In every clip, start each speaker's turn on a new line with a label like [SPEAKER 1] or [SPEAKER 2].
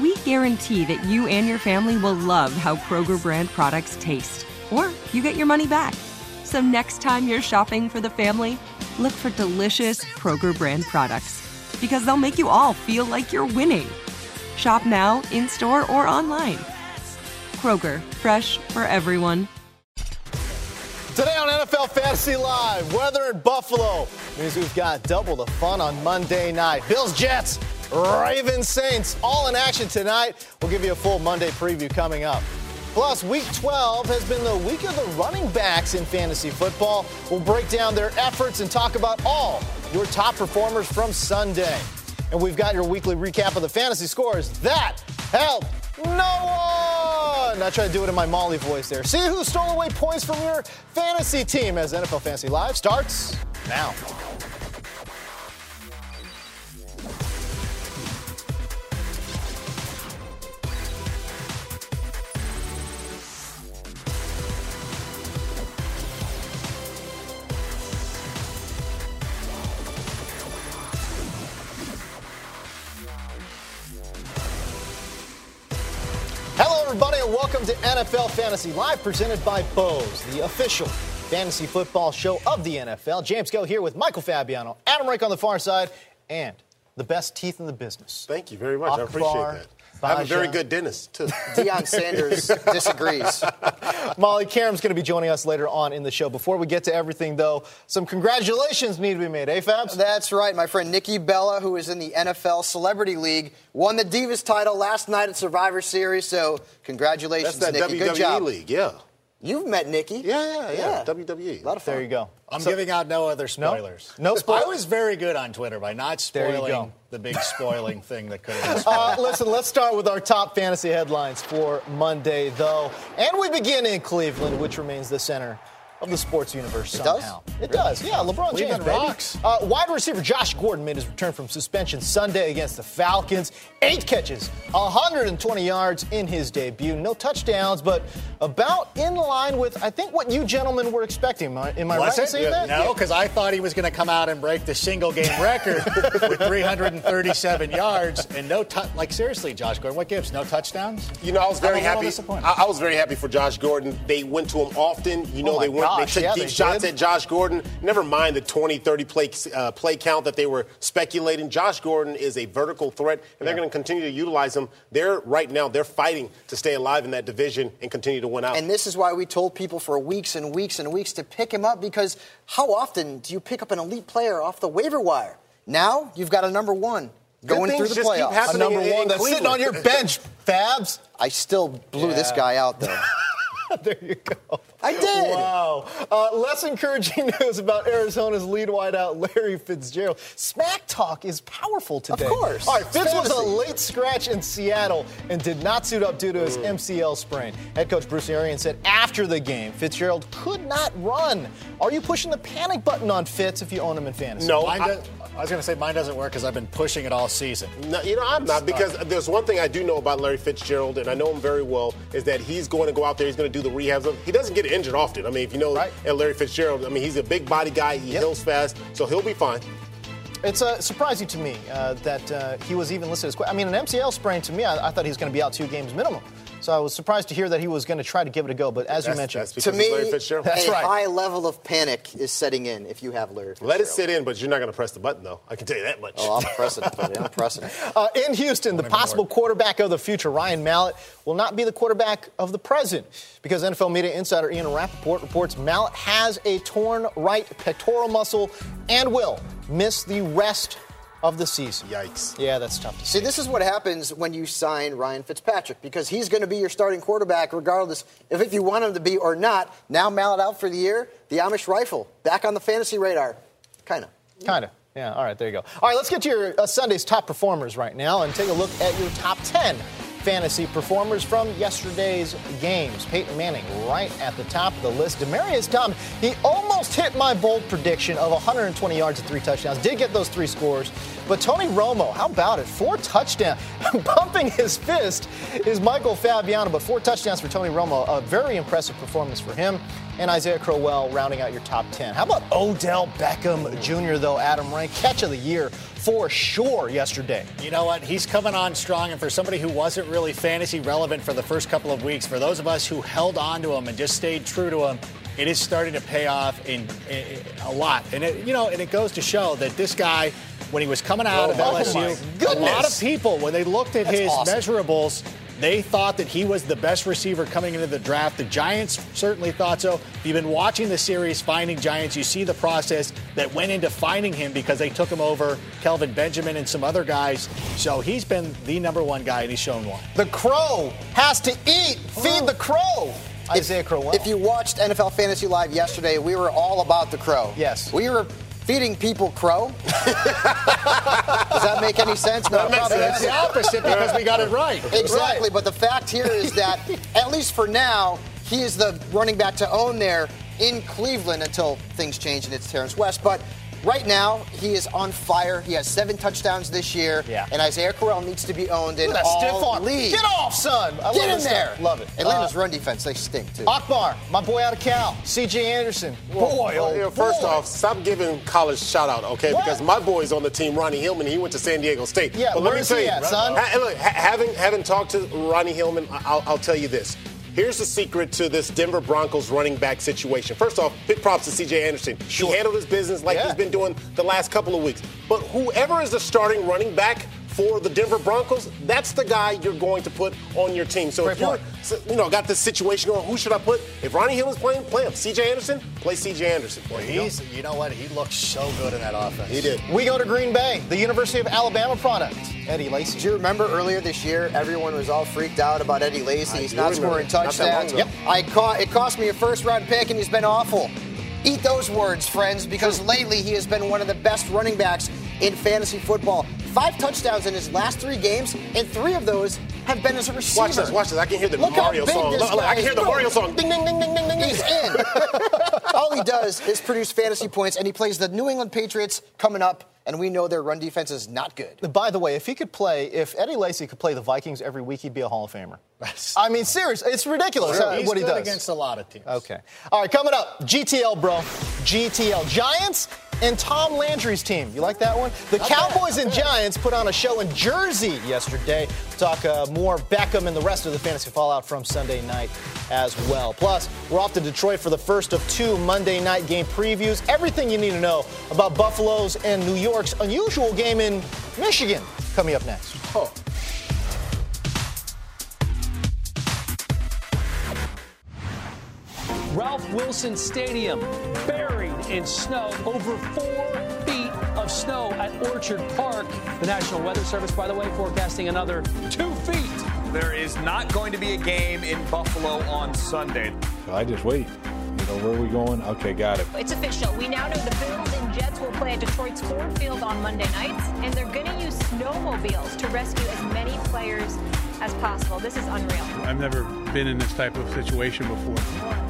[SPEAKER 1] we guarantee that you and your family will love how Kroger brand products taste, or you get your money back. So next time you're shopping for the family, look for delicious Kroger brand products because they'll make you all feel like you're winning. Shop now, in store, or online. Kroger, fresh for everyone.
[SPEAKER 2] Today on NFL Fantasy Live, weather in Buffalo means we've got double the fun on Monday night. Bills, Jets, Ravens, Saints, all in action tonight. We'll give you a full Monday preview coming up. Plus, week 12 has been the week of the running backs in fantasy football. We'll break down their efforts and talk about all your top performers from Sunday. And we've got your weekly recap of the fantasy scores. That helped no one! I try to do it in my Molly voice there. See who stole away points from your fantasy team as NFL Fantasy Live starts now. To NFL Fantasy Live, presented by Bose, the official fantasy football show of the NFL. James Go here with Michael Fabiano, Adam Rank on the far side, and the best teeth in the business.
[SPEAKER 3] Thank you very much. I appreciate that. I have a very good dentist, too.
[SPEAKER 4] Deion Sanders disagrees.
[SPEAKER 2] Molly Qerim's going to be joining us later on in the show. Before we get to everything, though, some congratulations need to be made, eh, Fabs?
[SPEAKER 4] That's right. My friend Nikki Bella, who is in the NFL Celebrity League, won the Divas title last night at Survivor Series. So congratulations,
[SPEAKER 3] That's that
[SPEAKER 4] Nikki. Good
[SPEAKER 3] WWE
[SPEAKER 4] job.
[SPEAKER 3] league, yeah.
[SPEAKER 4] You've met Nikki.
[SPEAKER 3] Yeah, yeah, yeah. WWE.
[SPEAKER 4] A lot of fun.
[SPEAKER 2] There you go.
[SPEAKER 5] I'm giving out no other spoilers.
[SPEAKER 2] No spoil-
[SPEAKER 5] I was very good on Twitter by not
[SPEAKER 2] There you
[SPEAKER 5] spoiling
[SPEAKER 2] go.
[SPEAKER 5] The big spoiling thing that could have been.
[SPEAKER 2] Uh, listen, let's start with our top fantasy headlines for Monday, though. And we begin in Cleveland, which remains the center of the sports universe
[SPEAKER 4] It does?
[SPEAKER 2] somehow. It does, yeah. LeBron James,
[SPEAKER 5] Cleveland rocks.
[SPEAKER 2] Uh, wide receiver Josh Gordon made his return from suspension Sunday against the Falcons. Eight catches, 120 yards in his debut. No touchdowns, but about in line with, I think, what you gentlemen were expecting. Am I, am I right
[SPEAKER 5] Was
[SPEAKER 2] in
[SPEAKER 5] it?
[SPEAKER 2] saying that?
[SPEAKER 5] No, because I thought he was going to come out and break the single game record with 337 yards and no tou- like seriously, Josh Gordon, what gives? No touchdowns?
[SPEAKER 3] You know, I was
[SPEAKER 5] I'm
[SPEAKER 3] very
[SPEAKER 5] a
[SPEAKER 3] happy. I, I was very happy for Josh Gordon. They went to him often. You know,
[SPEAKER 2] Oh
[SPEAKER 3] they went.
[SPEAKER 2] Gosh,
[SPEAKER 3] they took
[SPEAKER 2] yeah,
[SPEAKER 3] deep
[SPEAKER 2] they
[SPEAKER 3] shots
[SPEAKER 2] did.
[SPEAKER 3] at Josh Gordon. Never mind the 20, 30 play uh, play count that they were speculating. Josh Gordon is a vertical threat, and they're going to continue to utilize him. They're right now. They're fighting to stay alive in that division and continue to win out.
[SPEAKER 4] And this is why we told people for weeks and weeks and weeks to pick him up because how often do you pick up an elite player off the waiver wire? Now you've got a number one going through the
[SPEAKER 3] just keep
[SPEAKER 4] playoffs.
[SPEAKER 2] A number
[SPEAKER 3] in- in
[SPEAKER 2] one that's sitting on your bench, Fabs.
[SPEAKER 4] I still blew this guy out though.
[SPEAKER 2] there you go.
[SPEAKER 4] I did.
[SPEAKER 2] Wow. Uh, less encouraging news about Arizona's lead wideout, Larry Fitzgerald. Smack talk is powerful today.
[SPEAKER 4] Of course.
[SPEAKER 2] All right, Fitz was a late scratch in Seattle and did not suit up due to his MCL sprain. Head coach Bruce Arians said after the game, Fitzgerald could not run. Are you pushing the panic button on Fitz if you own him in fantasy?
[SPEAKER 3] No,
[SPEAKER 5] Mine
[SPEAKER 3] I-
[SPEAKER 5] does, I was going to say mine doesn't work because I've been pushing it all season.
[SPEAKER 3] No, you know, I'm not because there's one thing I do know about Larry Fitzgerald, and I know him very well, is that he's going to go out there, he's going to do the rehabs. He doesn't get injured often. I mean, if you know
[SPEAKER 2] Right.
[SPEAKER 3] Larry Fitzgerald, I mean, he's a big body guy, he
[SPEAKER 2] Yep.
[SPEAKER 3] heals fast, so he'll be fine.
[SPEAKER 2] It's uh, surprising to me uh, that uh, he was even listed as. qu- I mean, an MCL sprain to me, I, I thought he was going to be out two games minimum. So I was surprised to hear that he was going to try to give it a go. But as you mentioned,
[SPEAKER 3] that's
[SPEAKER 4] To me,
[SPEAKER 3] it's Larry Fitzgerald.
[SPEAKER 2] That's
[SPEAKER 4] a
[SPEAKER 2] right.
[SPEAKER 4] high level of panic is setting in if you have Larry Fitzgerald.
[SPEAKER 3] Let it sit in, but you're not going to press the button, though. I can tell you that much.
[SPEAKER 4] Oh, I'm pressing it, buddy. I'm pressing it.
[SPEAKER 2] Uh, in Houston, the possible quarterback of the future, Ryan Mallett, will not be the quarterback of the present because NFL media insider Ian Rapoport reports Mallett has a torn right pectoral muscle and will miss the rest of the season.
[SPEAKER 3] Yikes.
[SPEAKER 2] Yeah, that's tough to see.
[SPEAKER 4] See, this is what happens when you sign Ryan Fitzpatrick because he's going to be your starting quarterback regardless of if you want him to be or not. Now Mallett out for the year, the Amish rifle back on the fantasy radar. Kind of.
[SPEAKER 2] Kind of. Yeah, all right, there you go. All right, let's get to your uh, Sunday's top performers right now and take a look at your top 10 fantasy performers from yesterday's games. Peyton Manning right at the top of the list. Demaryius Thomas, he almost hit my bold prediction of 120 yards and three touchdowns. Did get those three scores. But Tony Romo, how about it? Four touchdowns. Bumping his fist is Michael Fabiano, but four touchdowns for Tony Romo. A very impressive performance for him. And Isaiah Crowell rounding out your top 10. How about Odell Beckham Jr., though, Adam Rank? Catch of the year for sure yesterday.
[SPEAKER 5] You know what? He's coming on strong, and for somebody who wasn't really fantasy relevant for the first couple of weeks, for those of us who held on to him and just stayed true to him, it is starting to pay off in, in- a lot. And it, you know, and it goes to show that this guy, when he was coming out of
[SPEAKER 2] Oh, my
[SPEAKER 5] LSU, a lot of people, when they looked at
[SPEAKER 4] That's
[SPEAKER 5] his
[SPEAKER 4] awesome.
[SPEAKER 5] measurables. They thought that he was the best receiver coming into the draft. The Giants certainly thought so. If you've been watching the series Finding Giants, you see the process that went into finding him because they took him over Kelvin Benjamin and some other guys. So he's been the number one guy, and he's shown why.
[SPEAKER 2] The crow has to eat. Feed the crow. Isaiah Crowell.
[SPEAKER 4] If you watched NFL Fantasy Live yesterday, we were all about the crow.
[SPEAKER 2] Yes.
[SPEAKER 4] We were feeding people crow. Does that make any sense? No,
[SPEAKER 5] That's the opposite because we got it right.
[SPEAKER 4] Exactly, but the fact here is that, at least for now, he is the running back to own there in Cleveland until things change and it's Terrance West. But right now, he is on fire. He has seven touchdowns this year,
[SPEAKER 2] Yeah.
[SPEAKER 4] and Isaiah Crowell needs to be owned in
[SPEAKER 2] Look that
[SPEAKER 4] all
[SPEAKER 2] stiff arm.
[SPEAKER 4] leagues.
[SPEAKER 2] Get off, son. I love
[SPEAKER 4] Get in there.
[SPEAKER 2] stuff. Love it.
[SPEAKER 4] Atlanta's
[SPEAKER 2] Uh,
[SPEAKER 4] run defense, they stink too.
[SPEAKER 2] Akbar, my boy out of Cal. C.J. Anderson. boy,
[SPEAKER 3] Well,
[SPEAKER 2] oh,
[SPEAKER 3] you know, first
[SPEAKER 2] boy.
[SPEAKER 3] off, stop giving college shout out, okay?
[SPEAKER 2] What?
[SPEAKER 3] Because my boy's on the team, Ronnie Hillman. He went to San Diego State.
[SPEAKER 2] Yeah,
[SPEAKER 3] but
[SPEAKER 2] where
[SPEAKER 3] let me
[SPEAKER 2] is
[SPEAKER 3] tell
[SPEAKER 2] he
[SPEAKER 3] you,
[SPEAKER 2] at, son?
[SPEAKER 3] ha- look, ha- having having talked to Ronnie Hillman, I- I'll, I'll tell you this. Here's the secret to this Denver Broncos running back situation. First off, big props to C.J. Anderson. He handled his business like
[SPEAKER 2] Yeah.
[SPEAKER 3] he's been doing the last couple of weeks. But whoever is the starting running back for the Denver Broncos, that's the guy you're going to put on your team. So
[SPEAKER 2] Great
[SPEAKER 3] if you're,
[SPEAKER 2] point.
[SPEAKER 3] you know, got this situation going, who should I put? If Ronnie Hill is playing, play him. C.J. Anderson, play C.J. Anderson.
[SPEAKER 5] Boy, he's, you know what? He looks so good in that offense.
[SPEAKER 3] He did.
[SPEAKER 2] We go to Green Bay, the University of Alabama product. Eddie Lacy.
[SPEAKER 4] Do you remember earlier this year, everyone was all freaked out about Eddie Lacy? He's not
[SPEAKER 3] remember.
[SPEAKER 4] scoring
[SPEAKER 3] Not that long
[SPEAKER 4] touchdowns.
[SPEAKER 3] ago.
[SPEAKER 4] Yep. I ca- it cost me a first round pick, and he's been awful. Eat those words, friends, because lately he has been one of the best running backs in fantasy football. Five touchdowns in his last three games, and three of those have been as a receiver.
[SPEAKER 3] Watch this, watch this. I can hear the
[SPEAKER 4] Look
[SPEAKER 3] Mario song. Look, look, I can hear the Mario song. Ding, ding, ding, ding, ding, ding.
[SPEAKER 4] He's in. All he does is produce fantasy points, and he plays the New England Patriots coming up, and we know their run defense is not good.
[SPEAKER 2] By the way, if he could play, if Eddie Lacy could play the Vikings every week, he'd be a Hall of Famer. I mean, serious. It's ridiculous uh,
[SPEAKER 5] He's
[SPEAKER 2] what he
[SPEAKER 5] good
[SPEAKER 2] does.
[SPEAKER 5] against a lot of teams.
[SPEAKER 2] Okay. All right, coming up, GTL, bro. GTL. Giants and Tom Landry's team. You like that one? The Cowboys and Giants put on a show in Jersey yesterday. Talk uh, more Beckham and the rest of the fantasy fallout from Sunday night as well. Plus, we're off to Detroit for the first of two Monday night game previews. Everything you need to know about Buffalo's and New York's unusual game in Michigan coming up next.
[SPEAKER 6] Ralph Wilson Stadium buried in snow, over four feet of snow at Orchard Park. The National Weather Service, by the way, forecasting another two feet.
[SPEAKER 7] There is not going to be a game in Buffalo on Sunday.
[SPEAKER 8] I just wait. You know, where are we going? Okay, got it.
[SPEAKER 9] It's official. We now know the Bills and Jets will play at Detroit's Ford Field on Monday nights, and they're going to use snowmobiles to rescue as many players as possible. This is unreal.
[SPEAKER 10] I've never been in this type of situation before.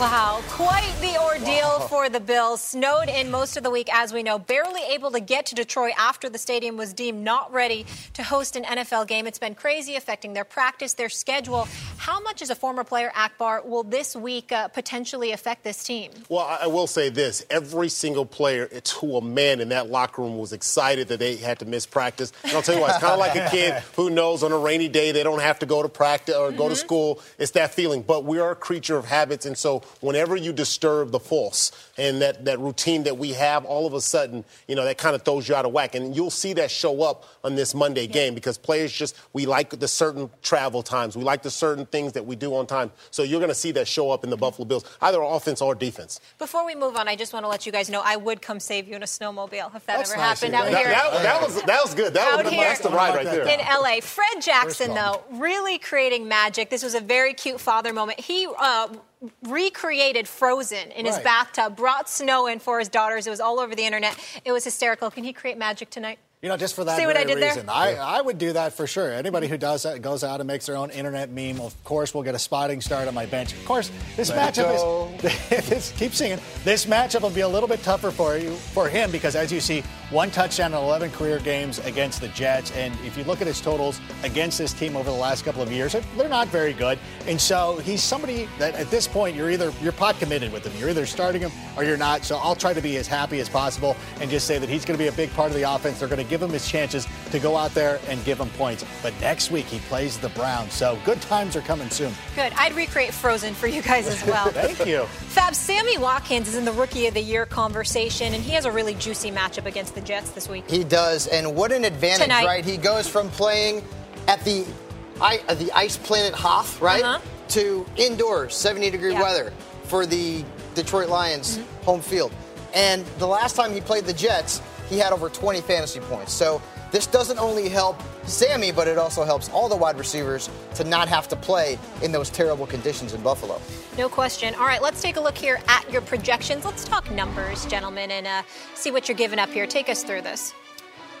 [SPEAKER 9] Wow, quite the ordeal for the Bills. Snowed in most of the week, as we know, barely able to get to Detroit after the stadium was deemed not ready to host an NFL game. It's been crazy, affecting their practice, their schedule. How much, as a former player, Akbar, will this week uh, potentially affect this team?
[SPEAKER 3] Well, I will say this every single player to a man in that locker room was excited that they had to miss practice. And I'll tell you what, it's kind of like a kid who knows on a rainy day they don't have to go to practice or go mm-hmm. to school. It's that feeling. But we are a creature of habits, and so whenever you disturb the force and that, that routine that we have, all of a sudden, you know, that kind of throws you out of whack. And you'll see that show up on this Monday yeah. game because players just, we like the certain travel times. We like the certain things that we do on time. So you're going to see that show up in the Buffalo Bills, either offense or defense.
[SPEAKER 9] Before we move on, I just want to let you guys know I would come save you in a snowmobile if that
[SPEAKER 3] that's
[SPEAKER 9] ever
[SPEAKER 3] nice
[SPEAKER 9] happened out
[SPEAKER 3] that,
[SPEAKER 9] here.
[SPEAKER 3] That, that, was, that was good. That
[SPEAKER 9] out
[SPEAKER 3] was
[SPEAKER 9] here,
[SPEAKER 3] that's the ride right there.
[SPEAKER 9] In LA. Fred Jackson, though, really creating magic. This was a very cute father moment. He uh, recreated Frozen in his bathtub, brought snow in for his daughters. It was all over the internet. It was hysterical. Can he create magic tonight?
[SPEAKER 5] You know, just for that
[SPEAKER 9] See
[SPEAKER 5] very
[SPEAKER 9] I
[SPEAKER 5] reason, I, I, would do that for sure. Anybody who does that goes out and makes their own internet meme. Of course, will get a spotting start on my bench. Of course, this Let matchup is. this, keep singing. This matchup will be a little bit tougher for you for him because, as you see, one touchdown in 11 career games against the Jets, and if you look at his totals against this team over the last couple of years, they're not very good. And so he's somebody that at this point you're either you're pot committed with him. You're either starting him or you're not. So I'll try to be as happy as possible and just say that he's going to be a big part of the offense. They're going to give him his chances to go out there and give him points. But next week he plays the Browns, so good times are coming soon.
[SPEAKER 9] Good. I'd recreate Frozen for you guys as well.
[SPEAKER 5] Thank you.
[SPEAKER 9] Fab Sammy Watkins is in the Rookie of the Year conversation, and he has a really juicy matchup against the Jets this week.
[SPEAKER 4] He does, and what an advantage,
[SPEAKER 9] Tonight.
[SPEAKER 4] right? He goes from playing at the the ice planet Hoth, right, uh-huh. to indoors, 70 degree yeah. weather for the Detroit Lions mm-hmm. home field. And the last time he played the Jets, he had over 20 fantasy points. So this doesn't only help Sammy, but it also helps all the wide receivers to not have to play in those terrible conditions in Buffalo.
[SPEAKER 9] No question. All right, let's take a look here at your projections. Let's talk numbers, gentlemen, and uh, see what you're giving up here. Take us through this.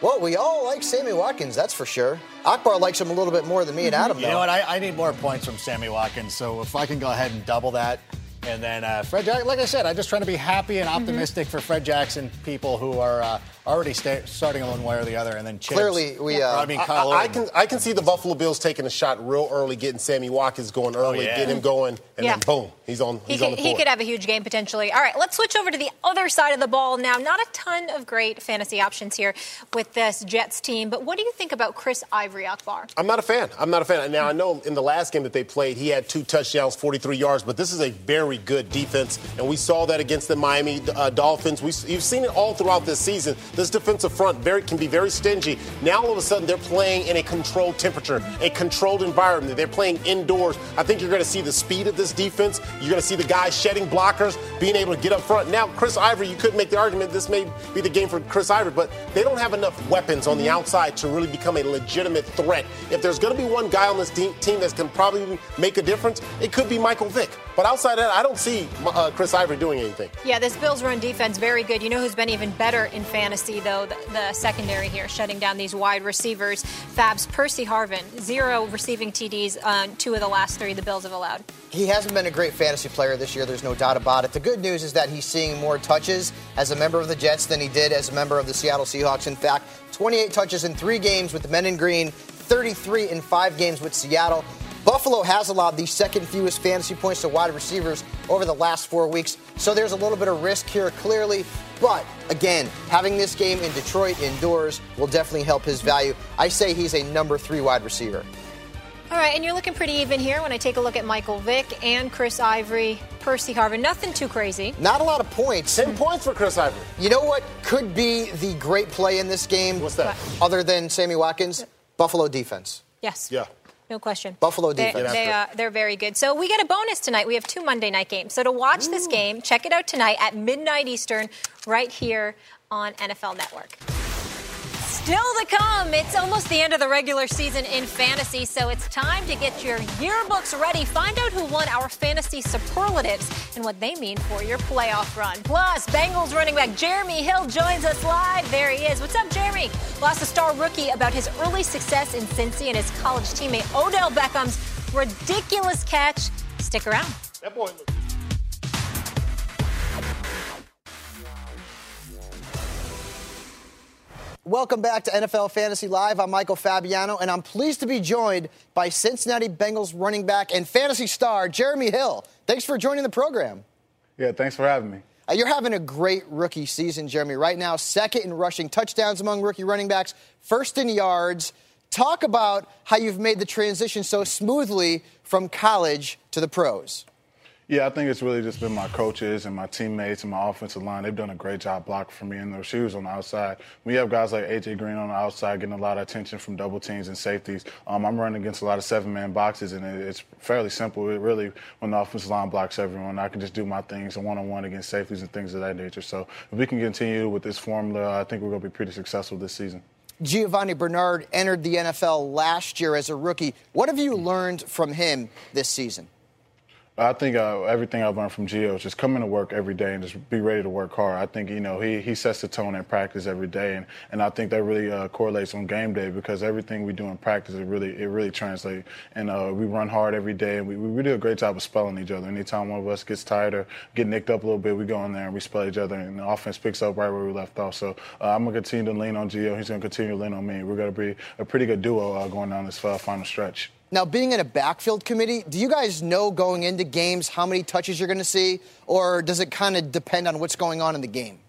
[SPEAKER 4] Well, we all like Sammy Watkins, that's for sure. Akbar likes him a little bit more than me and Adam.
[SPEAKER 5] You know what? I, I need more points from Sammy Watkins, so if I can go ahead and double that, and then uh, Fred, Jackson, like I said, I'm just trying to be happy and mm-hmm. optimistic mm-hmm. for Fred Jackson people who are uh, already sta- starting one way or the other, and then chips.
[SPEAKER 4] clearly we. Uh,
[SPEAKER 3] I mean, Kyle I, I, can I can see the Buffalo Bills taking a shot real early, getting Sammy Watkins going oh, early, oh, yeah. getting him going, and yeah. then boom, he's on. He's
[SPEAKER 9] he
[SPEAKER 3] on
[SPEAKER 9] could,
[SPEAKER 3] the court.
[SPEAKER 9] He could have a huge game potentially. All right, let's switch over to the other side of the ball now. Not a ton of great fantasy options here with this Jets team, but what do you think about Chris Ivory Akbar?
[SPEAKER 3] I'm not a fan. I'm not a fan. Now I know in the last game that they played, he had two touchdowns, 43 yards, but this is a very good defense, and we saw that against the Miami uh, Dolphins. We, you've seen it all throughout this season. This defensive front very can be very stingy. Now all of a sudden they're playing in a controlled temperature, a controlled environment. They're playing indoors. I think you're going to see the speed of this defense. You're going to see the guys shedding blockers, being able to get up front. Now Chris Ivory, you could make the argument this may be the game for Chris Ivory, but they don't have enough weapons on the outside to really become a legitimate threat. If there's going to be one guy on this team that can probably make a difference, it could be Michael Vick. But outside that, I don't see uh, Chris Ivory doing anything.
[SPEAKER 9] Yeah, this Bills run defense very good. You know who's been even better in fantasy though? The, the secondary here, shutting down these wide receivers. Fab's Percy Harvin, zero receiving TDs on two of the last three the Bills have allowed.
[SPEAKER 4] He hasn't been a great fantasy player this year. There's no doubt about it. The good news is that he's seeing more touches as a member of the Jets than he did as a member of the Seattle Seahawks. In fact, 28 touches in three games with the men in green, 33 in five games with Seattle. Buffalo has allowed the second fewest fantasy points to wide receivers over the last four weeks, so there's a little bit of risk here, clearly. But again, having this game in Detroit indoors will definitely help his value. I say he's a number three wide receiver.
[SPEAKER 9] All right, and you're looking pretty even here when I take a look at Michael Vick and Chris Ivory, Percy Harvin. Nothing too crazy.
[SPEAKER 4] Not a lot of points.
[SPEAKER 3] 10 points for Chris Ivory.
[SPEAKER 4] You know what could be the great play in this game?
[SPEAKER 3] What's that?
[SPEAKER 4] Other than Sammy Watkins? Buffalo defense.
[SPEAKER 9] Yes.
[SPEAKER 3] Yeah.
[SPEAKER 9] No question.
[SPEAKER 4] Buffalo defense.
[SPEAKER 9] They, they, uh, they're very good. So we get a bonus tonight. We have two Monday night games. So to watch Ooh. this game, check it out tonight at midnight Eastern, right here on NFL Network. Still to come, it's almost the end of the regular season in fantasy, so it's time to get your yearbooks ready. Find out who won our fantasy superlatives and what they mean for your playoff run. Plus, Bengals running back Jeremy Hill joins us live. There he is. What's up, Jeremy? Lost a star rookie about his early success in Cincy and his college teammate Odell Beckham's ridiculous catch. Stick around.
[SPEAKER 3] That boy
[SPEAKER 4] Welcome back to NFL Fantasy Live. I'm Michael Fabiano, and I'm pleased to be joined by Cincinnati Bengals running back and fantasy star Jeremy Hill. Thanks for joining the program.
[SPEAKER 8] Yeah, thanks for having me.
[SPEAKER 4] Uh, you're having a great rookie season, Jeremy. Right now, second in rushing touchdowns among rookie running backs, first in yards. Talk about how you've made the transition so smoothly from college to the pros.
[SPEAKER 8] Yeah, I think it's really just been my coaches and my teammates and my offensive line. They've done a great job blocking for me in those shoes on the outside. We have guys like AJ Green on the outside getting a lot of attention from double teams and safeties. Um, I'm running against a lot of seven man boxes, and it's fairly simple. It really, when the offensive line blocks everyone, I can just do my things one on one against safeties and things of that nature. So if we can continue with this formula, I think we're going to be pretty successful this season.
[SPEAKER 4] Giovani Bernard entered the NFL last year as a rookie. What have you learned from him this season?
[SPEAKER 8] I think uh, everything I've learned from Gio is just come into work every day and just be ready to work hard. I think, you know, he, he sets the tone in practice every day, and, and I think that really uh, correlates on game day because everything we do in practice, it really it really translates. And uh, we run hard every day, and we, we do a great job of spelling each other. Anytime one of us gets tired or get nicked up a little bit, we go in there and we spell each other, and the offense picks up right where we left off. So uh, I'm going to continue to lean on Gio. He's going to continue to lean on me. We're to be a pretty good duo uh, going down this uh, final stretch.
[SPEAKER 4] Now, being in a backfield committee, do you guys know going into games how many touches you're going to see, or does it kind of depend on what's going on in the game?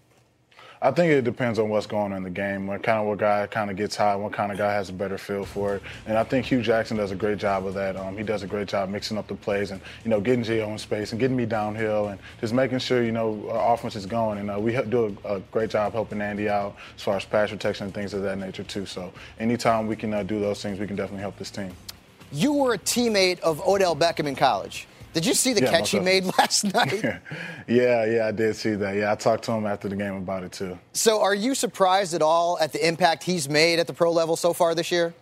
[SPEAKER 8] I think it depends on what's going on in the game. What kind of what guy kind of gets hot, what kind of guy has a better feel for it. And I think Hue Jackson does a great job of that. Um, he does a great job mixing up the plays and you know getting Gio in space and getting me downhill and just making sure you know our offense is going. And uh, we do a, a, great job helping Andy out as far as pass protection and things of that nature too. So anytime we can uh, do those things, we can definitely help this team.
[SPEAKER 4] You were a teammate of Odell Beckham in college. Did you see the
[SPEAKER 8] Yeah,
[SPEAKER 4] catch he made last night?
[SPEAKER 8] yeah, yeah, I did see that. Yeah, I talked to him after the game about it too.
[SPEAKER 4] so, are you surprised at all at the impact he's made at the pro level so far this year?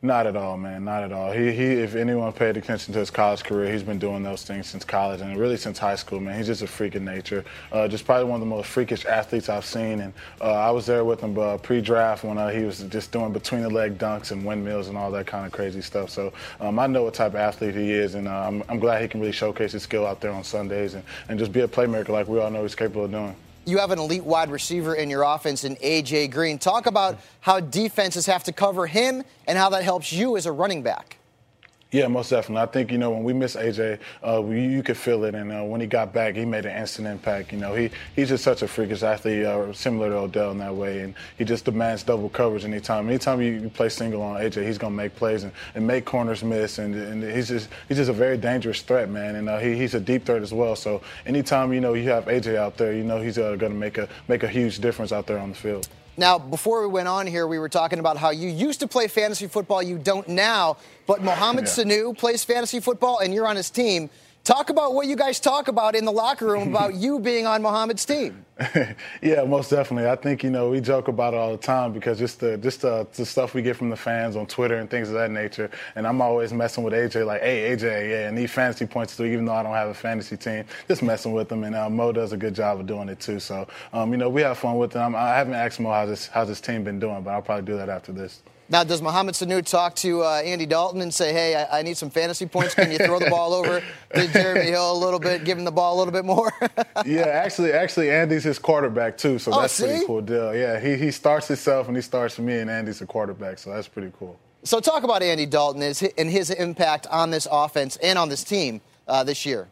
[SPEAKER 8] Not at all, man. Not at all. He, he, if anyone paid attention to his college career, he's been doing those things since college and really since high school, man. He's just a freak of nature. Uh, just probably one of the most freakish athletes I've seen. And uh, I was there with him uh, pre-draft when uh, he was just doing between the leg dunks and windmills and all that kind of crazy stuff. So um, I know what type of athlete he is, and uh, I'm, I'm glad he can really showcase his skill out there on Sundays and, and just be a playmaker like we all know he's capable of doing.
[SPEAKER 4] You have an elite wide receiver in your offense in AJ Green. Talk about how defenses have to cover him and how that helps you as a running back.
[SPEAKER 8] Yeah, most definitely. I think you know when we miss AJ, uh, we, you could feel it, and uh, when he got back, he made an instant impact. You know, he he's just such a freakish athlete, uh, similar to Odell in that way, and he just demands double coverage anytime. Anytime you, you play single on AJ, he's gonna make plays and, and make corners miss, and, and he's just he's just a very dangerous threat, man. And uh, he, he's a deep threat as well. So anytime you know you have AJ out there, you know he's uh, gonna make a make a huge difference out there on the field.
[SPEAKER 4] Now, before we went on here, we were talking about how you used to play fantasy football, you don't now, but Mohamed
[SPEAKER 8] Yeah.
[SPEAKER 4] Sanu plays fantasy football and you're on his team. Talk about what you guys talk about in the locker room about you being on Mohamed's team.
[SPEAKER 8] yeah, most definitely. I think you know we joke about it all the time because just the just the, the stuff we get from the fans on Twitter and things of that nature. And I'm always messing with AJ, like, hey AJ, yeah, I need fantasy points too, even though I don't have a fantasy team. Just messing with him, and uh, Mo does a good job of doing it too. So um, you know we have fun with him. I haven't asked Mo how's this how's his team been doing, but I'll probably do that after this.
[SPEAKER 4] Now, does Mohamed Sanu talk to uh, Andy Dalton and say, hey, I, I need some fantasy points? Can you throw the ball over to Jeremy Hill a little bit, give him the ball a little bit more?
[SPEAKER 8] yeah, actually, actually, Andy's his quarterback too, so
[SPEAKER 4] Oh,
[SPEAKER 8] that's
[SPEAKER 4] see?
[SPEAKER 8] pretty cool deal. Yeah, he he starts himself and he starts me, and Andy's a quarterback, so that's pretty cool.
[SPEAKER 4] so, talk about Andy Dalton and his- and his impact on this offense and on this team uh, this year.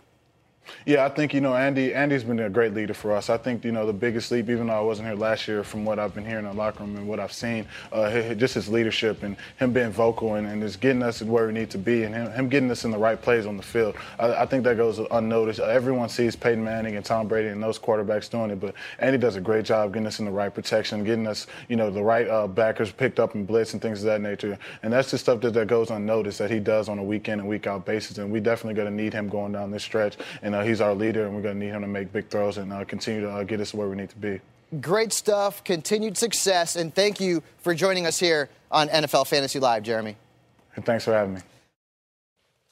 [SPEAKER 8] Yeah, I think you know Andy. Andy's been a great leader for us. I think you know the biggest leap, even though I wasn't here last year, from what I've been hearing in the locker room and what I've seen, uh, just his leadership and him being vocal and, and just getting us where we need to be and him, him getting us in the right plays on the field. I, I think that goes unnoticed. Everyone sees Peyton Manning and Tom Brady and those quarterbacks doing it, but Andy does a great job getting us in the right protection, getting us you know the right uh, backers picked up and blitz and things of that nature. And that's just stuff that, that goes unnoticed that he does on a week in and week out basis. And we definitely going to need him going down this stretch. And uh, he's our leader, and we're going to need him to make big throws and uh, continue to uh, get us where we need to be.
[SPEAKER 4] Great stuff, continued success, and thank you for joining us here on NFL Fantasy Live, Jeremy.
[SPEAKER 8] And thanks for having me.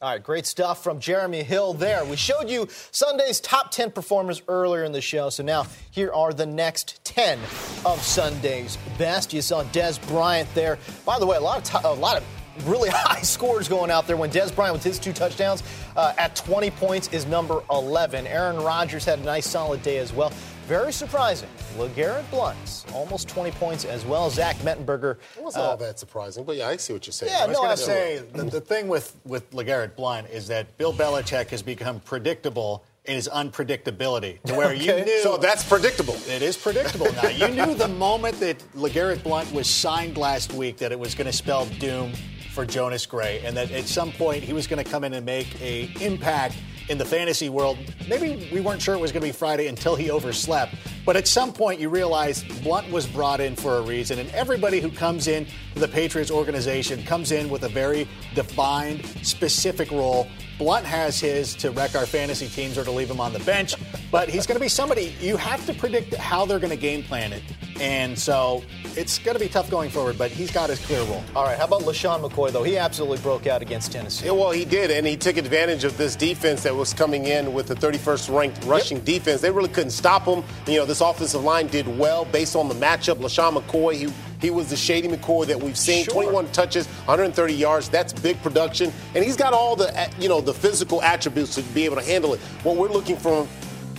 [SPEAKER 2] All right, great stuff from Jeremy Hill there. We showed you Sunday's top 10 performers earlier in the show, so now here are the next 10 of Sunday's best. You saw Dez Bryant there. By the way, a lot of, to- a lot of really high scores going out there when Dez Bryant with his two touchdowns uh, at 20 points is number 11. Aaron Rodgers had a nice solid day as well. Very surprising. LeGarrette Blount, almost 20 points as well. Zach Mettenberger.
[SPEAKER 3] It wasn't all that surprising, but yeah, I see what you're saying.
[SPEAKER 2] Yeah,
[SPEAKER 5] I was
[SPEAKER 2] no,
[SPEAKER 5] going
[SPEAKER 2] I
[SPEAKER 5] to say the, the thing with with LeGarrette Blount is that Bill Belichick has become predictable in his unpredictability to where you knew.
[SPEAKER 3] So that's predictable.
[SPEAKER 5] It is predictable now. You knew the moment that LeGarrette Blount was signed last week that it was going to spell doom for Jonas Gray, and that at some point he was going to come in and make a impact in the fantasy world. Maybe we weren't sure it was going to be Friday until he overslept, but at some point you realize Blount was brought in for a reason, and everybody who comes in to the Patriots organization comes in with a very defined, specific role. Blount has his to wreck our fantasy teams or to leave him on the bench, but he's going to be somebody you have to predict how they're going to game plan it. And so it's going to be tough going forward, but he's got his clear role.
[SPEAKER 2] All right, how about LeSean McCoy, though? He absolutely broke out against Tennessee.
[SPEAKER 3] Yeah, well, he did, and he took advantage of this defense that was coming in with the 31st ranked rushing defense. They really couldn't stop him. You know, this offensive line did well based on the matchup. LaShawn McCoy, he he was the Shady McCoy that we've seen. 21 touches, 130 yards. That's big production, and he's got all the uh, you know the physical attributes to be able to handle it. What we're looking for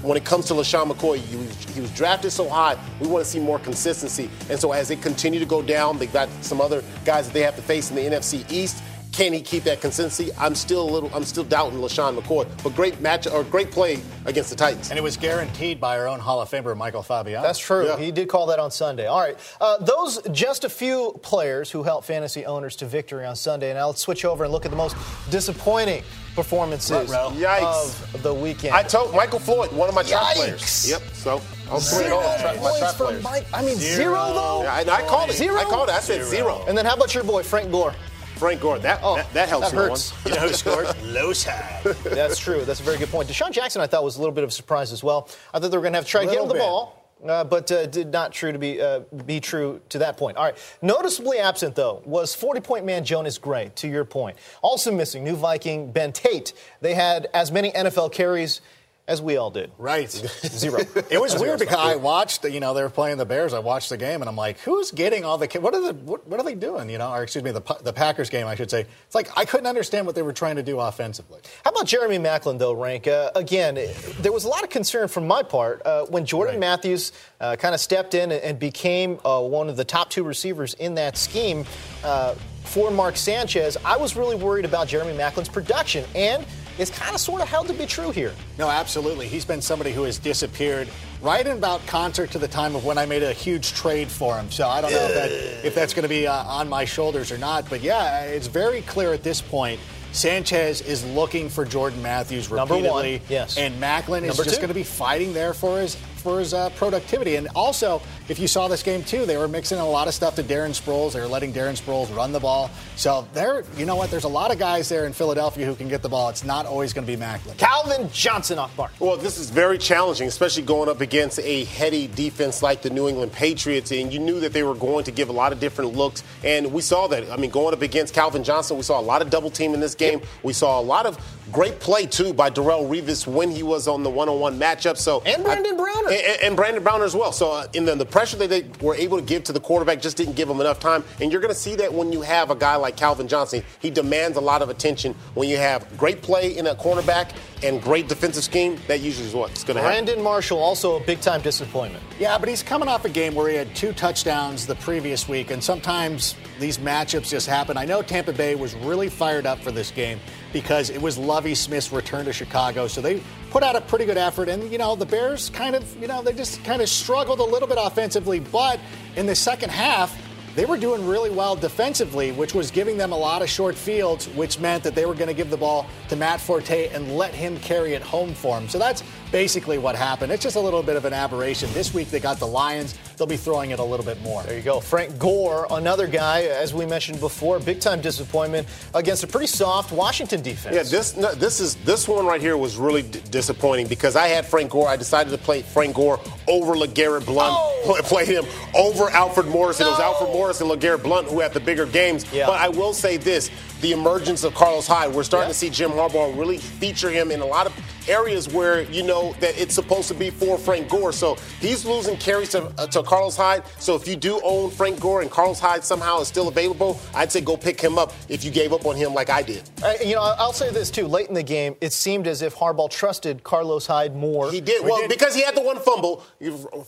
[SPEAKER 3] when it comes to LeSean McCoy, he was, he was drafted so high. We want to see more consistency. And so as they continue to go down, they've got some other guys that they have to face in the NFC East. Can he keep that consistency? I'm still a little, I'm still doubting LeSean McCoy. But great match or great play against the Titans.
[SPEAKER 5] And it was guaranteed by our own Hall of Famer, Michael Fabiano.
[SPEAKER 2] That's true.
[SPEAKER 3] Yeah.
[SPEAKER 2] He did call that on Sunday. All right. Uh, those just a few players who helped fantasy owners to victory on Sunday. Now let's switch over and look at the most disappointing performances
[SPEAKER 3] Yikes.
[SPEAKER 2] of the weekend.
[SPEAKER 3] I told Michael Floyd, one of my trap
[SPEAKER 2] Yikes.
[SPEAKER 3] players. Yep. So I'll throw it
[SPEAKER 2] Zero
[SPEAKER 3] all trap, my
[SPEAKER 2] points
[SPEAKER 3] trap
[SPEAKER 2] for
[SPEAKER 3] players.
[SPEAKER 2] Mike. I mean, zero, though.
[SPEAKER 3] Yeah, I, I called it.
[SPEAKER 2] Zero?
[SPEAKER 3] I called it. I said zero.
[SPEAKER 2] And then how about your boy Frank Gore?
[SPEAKER 3] Frank Gore. That
[SPEAKER 2] Oh,
[SPEAKER 3] that, that helps
[SPEAKER 2] that
[SPEAKER 3] no
[SPEAKER 2] hurts.
[SPEAKER 3] one.
[SPEAKER 5] You know who scored? Losad.
[SPEAKER 2] That's true. That's a very good point. DeSean Jackson, I thought, was a little bit of a surprise as well. I thought they were going to have to try to get him the
[SPEAKER 5] bit.
[SPEAKER 2] ball. Uh, but uh, did not true to be uh, be true to that point. All right. Noticeably absent though was 40 point man Jonas Gray. To your point, also missing new Viking Ben Tate. They had as many NFL carries as we all did.
[SPEAKER 5] Right.
[SPEAKER 2] Zero.
[SPEAKER 5] It was weird because I watched, you know, they were playing the Bears. I watched the game and I'm like, who's getting all the, what are the, what, what are they doing? You know, or excuse me, the, the Packers game, I should say. It's like I couldn't understand what they were trying to do offensively.
[SPEAKER 2] How about Jeremy Maclin, though, Rank? Uh, again, there was a lot of concern from my part uh, when Jordan
[SPEAKER 5] Right.
[SPEAKER 2] Matthews uh, kind of stepped in and, became uh, one of the top two receivers in that scheme uh, for Mark Sanchez. I was really worried about Jeremy Maclin's production, and it's kind of sort of held to be true here.
[SPEAKER 5] No, absolutely. He's been somebody who has disappeared right in about concert to the time of when I made a huge trade for him. So I don't know if, that, if that's going to be uh, on my shoulders or not. But yeah, it's very clear at this point. Sanchez is looking for Jordan Matthews
[SPEAKER 2] Number one,
[SPEAKER 5] repeatedly,
[SPEAKER 2] yes.
[SPEAKER 5] and Maclin is
[SPEAKER 2] Number
[SPEAKER 5] just going to be fighting there for his for his uh, productivity. And also, if you saw this game too, they were mixing a lot of stuff to Darren Sproles. They were letting Darren Sproles run the ball. So there, you know what? There's a lot of guys there in Philadelphia who can get the ball. It's not always going to be Maclin.
[SPEAKER 2] Calvin Johnson, Akbar.
[SPEAKER 3] Well, this is very challenging, especially going up against a heady defense like the New England Patriots. And you knew that they were going to give a lot of different looks. And we saw that. I mean, going up against Calvin Johnson, we saw a lot of double team in this game. We saw a lot of great play, too, by Darrelle Revis when he was on the one on one matchup. So
[SPEAKER 2] And Brandon Browner.
[SPEAKER 3] And, and Brandon Browner as well. So, uh, in the, the pressure that they were able to give to the quarterback just didn't give him enough time. And you're going to see that when you have a guy like Calvin Johnson. He demands a lot of attention. When you have great play in a cornerback and great defensive scheme, that usually is what's going to happen.
[SPEAKER 2] Brandon Marshall, also a big time disappointment.
[SPEAKER 5] Yeah, but he's coming off a game where he had two touchdowns the previous week, and sometimes these matchups just happen. I know Tampa Bay was really fired up for this game because it was Lovie Smith's return to Chicago, so they put out a pretty good effort. And you know, the Bears kind of, you know, they just kind of struggled a little bit offensively, but in the second half. They were doing really well defensively, which was giving them a lot of short fields, which meant that they were going to give the ball to Matt Forte and let him carry it home for him. So that's basically what happened. It's just a little bit of an aberration. This week they got the Lions. They'll be throwing it a little bit more.
[SPEAKER 2] There you go. Frank Gore, another guy, as we mentioned before, big time disappointment against a pretty soft Washington defense.
[SPEAKER 3] Yeah, this no, this is this one right here was really d- disappointing because I had Frank Gore. I decided to play Frank Gore over LeGarrette Blount.
[SPEAKER 2] Oh!
[SPEAKER 3] Play, play him over Alfred Morris. It was Alfred Morris and LeGarrette Blount who had the bigger games.
[SPEAKER 2] Yeah.
[SPEAKER 3] But I will say this: the emergence of Carlos Hyde. We're starting to see Jim Harbaugh really feature him in a lot of areas where you know that it's supposed to be for Frank Gore. So he's losing carries to, uh, to Carlos Hyde. So if you do own Frank Gore and Carlos Hyde somehow is still available, I'd say go pick him up if you gave up on him like I did.
[SPEAKER 2] Uh, you know, I'll say this too. Late in the game, it seemed as if Harbaugh trusted Carlos Hyde more.
[SPEAKER 3] He did well because he had the one fumble.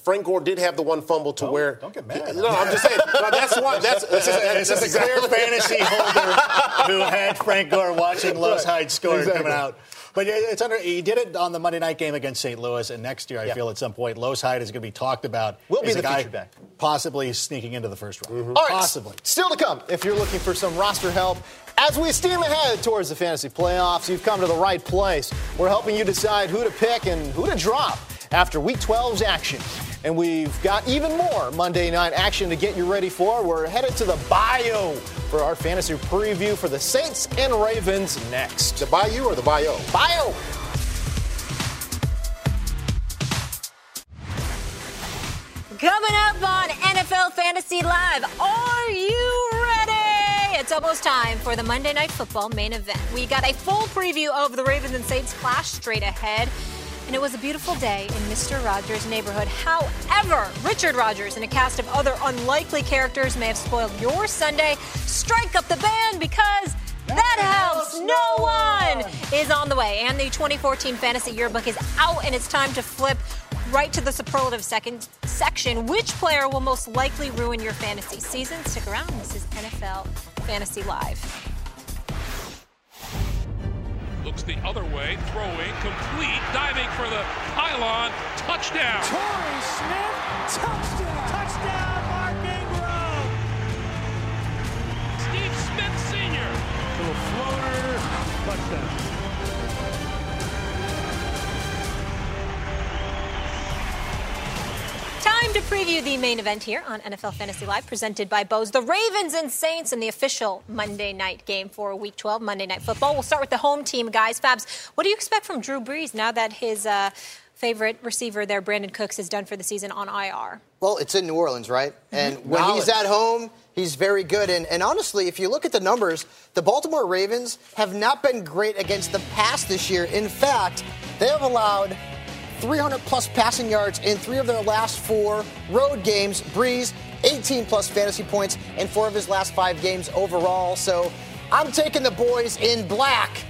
[SPEAKER 3] Frank Gore did have the one fumble to
[SPEAKER 5] Don't-
[SPEAKER 3] where.
[SPEAKER 5] don't get mad.
[SPEAKER 3] No, I'm just saying. that's why. That's,
[SPEAKER 5] This is,
[SPEAKER 3] that's,
[SPEAKER 5] this is a clear fantasy holder who had Frank Gore watching Los Hyde score
[SPEAKER 2] Exactly.
[SPEAKER 5] coming out. But yeah, it's under. He did it on the Monday night game against St. Louis, and next year I
[SPEAKER 2] Yeah.
[SPEAKER 5] feel at some point Los Hyde is going to be talked about.
[SPEAKER 2] Will be the
[SPEAKER 5] guy
[SPEAKER 2] back.
[SPEAKER 5] possibly sneaking into the first round. Mm-hmm.
[SPEAKER 2] All right,
[SPEAKER 5] Possibly.
[SPEAKER 2] Still to come, if you're looking for some roster help. As we steam ahead towards the fantasy playoffs, you've come to the right place. We're helping you decide who to pick and who to drop after Week 12's action. And we've got even more Monday night action to get you ready for. We're headed to the Bayou for our fantasy preview for the Saints and Ravens next.
[SPEAKER 3] the Bayou or the Bayou?
[SPEAKER 2] Bayou!
[SPEAKER 9] Coming up on NFL Fantasy Live, are you ready? It's almost time for the Monday Night Football main event. We got a full preview of the Ravens and Saints clash straight ahead. And it was a beautiful day in Mr. Rogers' neighborhood. However, Richard Rogers and a cast of other unlikely characters may have spoiled your Sunday. Strike up the band because that helps no one is on the way. And the 2014 Fantasy Yearbook is out, and it's time to flip right to the superlative second section. Which player will most likely ruin your fantasy season? Stick around. This is NFL Fantasy Live.
[SPEAKER 10] Looks the other way, throwing, complete, diving for the pylon, touchdown.
[SPEAKER 6] Torrey Smith, touchdown. Touchdown, Mark Ingram.
[SPEAKER 10] Steve Smith Sr.
[SPEAKER 6] Little floater, touchdown.
[SPEAKER 9] Time to preview the main event here on NFL Fantasy Live, presented by Bose. The Ravens and Saints in the official Monday night game for Week 12, Monday Night Football. We'll start with the home team, guys. Fabs, what do you expect from Drew Brees now that his uh, favorite receiver there, Brandin Cooks, is done for the season on IR?
[SPEAKER 4] Well, it's in New Orleans, right? And when he's at home, he's very good. And, and honestly, if you look at the numbers, the Baltimore Ravens have not been great against the pass this year. In fact, they have allowed 300 plus passing yards in three of their last four road games. Brees, 18 plus fantasy points in four of his last five games overall. So I'm taking the boys in black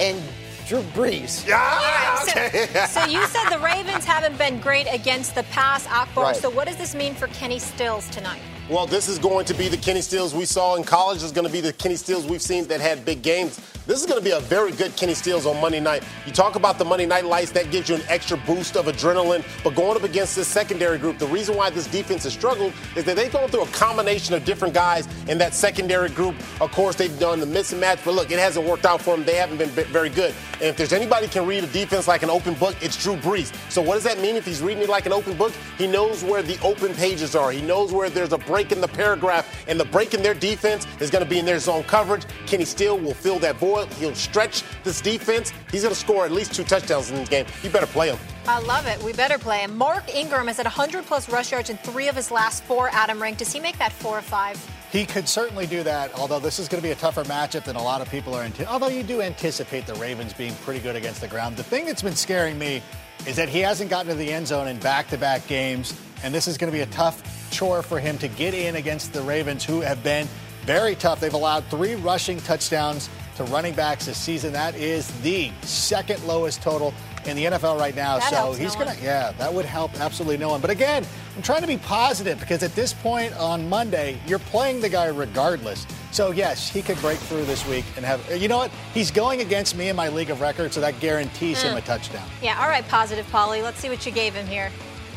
[SPEAKER 4] and Drew Brees.
[SPEAKER 9] All right, so, so you said the Ravens haven't been great against the pass, Akbar.
[SPEAKER 4] Right.
[SPEAKER 9] So what does this mean for Kenny Stills tonight?
[SPEAKER 3] Well, this is going to be the Kenny Stills we saw in college. This is going to be the Kenny Stills we've seen that had big games. This is going to be a very good Kenny Stills on Monday night. You talk about the Monday night lights, that gives you an extra boost of adrenaline. But going up against this secondary group, the reason why this defense has struggled is that they've gone through a combination of different guys in that secondary group. Of course, they've done the miss and match, but look, it hasn't worked out for them. They haven't been very good. And if there's anybody can read a defense like an open book, it's Drew Brees. So what does that mean if he's reading it like an open book? He knows where the open pages are. He knows where there's a break in the paragraph, and the break in their defense is going to be in their zone coverage. Kenny Steele will fill that void. He'll stretch this defense. He's going to score at least two touchdowns in this game. You better play him.
[SPEAKER 9] I love it. We better play him. Mark Ingram is at 100 plus rush yards in three of his last four. Adam Rank. Does he make that four or five?
[SPEAKER 5] He could certainly do that, although this is going to be a tougher matchup than a lot of people are. Anti- although you do anticipate the Ravens being pretty good against the ground. The thing that's been scaring me is that he hasn't gotten to the end zone in back-to-back games, and this is going to be a tough chore for him to get in against the Ravens, who have been very tough. They've allowed three rushing touchdowns to running backs this season. That is the second lowest total in the NFL right now.
[SPEAKER 9] That
[SPEAKER 5] so he's
[SPEAKER 9] no
[SPEAKER 5] going to,
[SPEAKER 9] one.
[SPEAKER 5] yeah, that would help absolutely no one. But again, I'm trying to be positive because at this point on Monday, you're playing the guy regardless. So yes, he could break through this week and have. You know what? He's going against me in my league of records, so that guarantees him
[SPEAKER 9] Mm.
[SPEAKER 5] a touchdown.
[SPEAKER 9] Yeah, all right, positive, Polly. Let's see what you gave him here.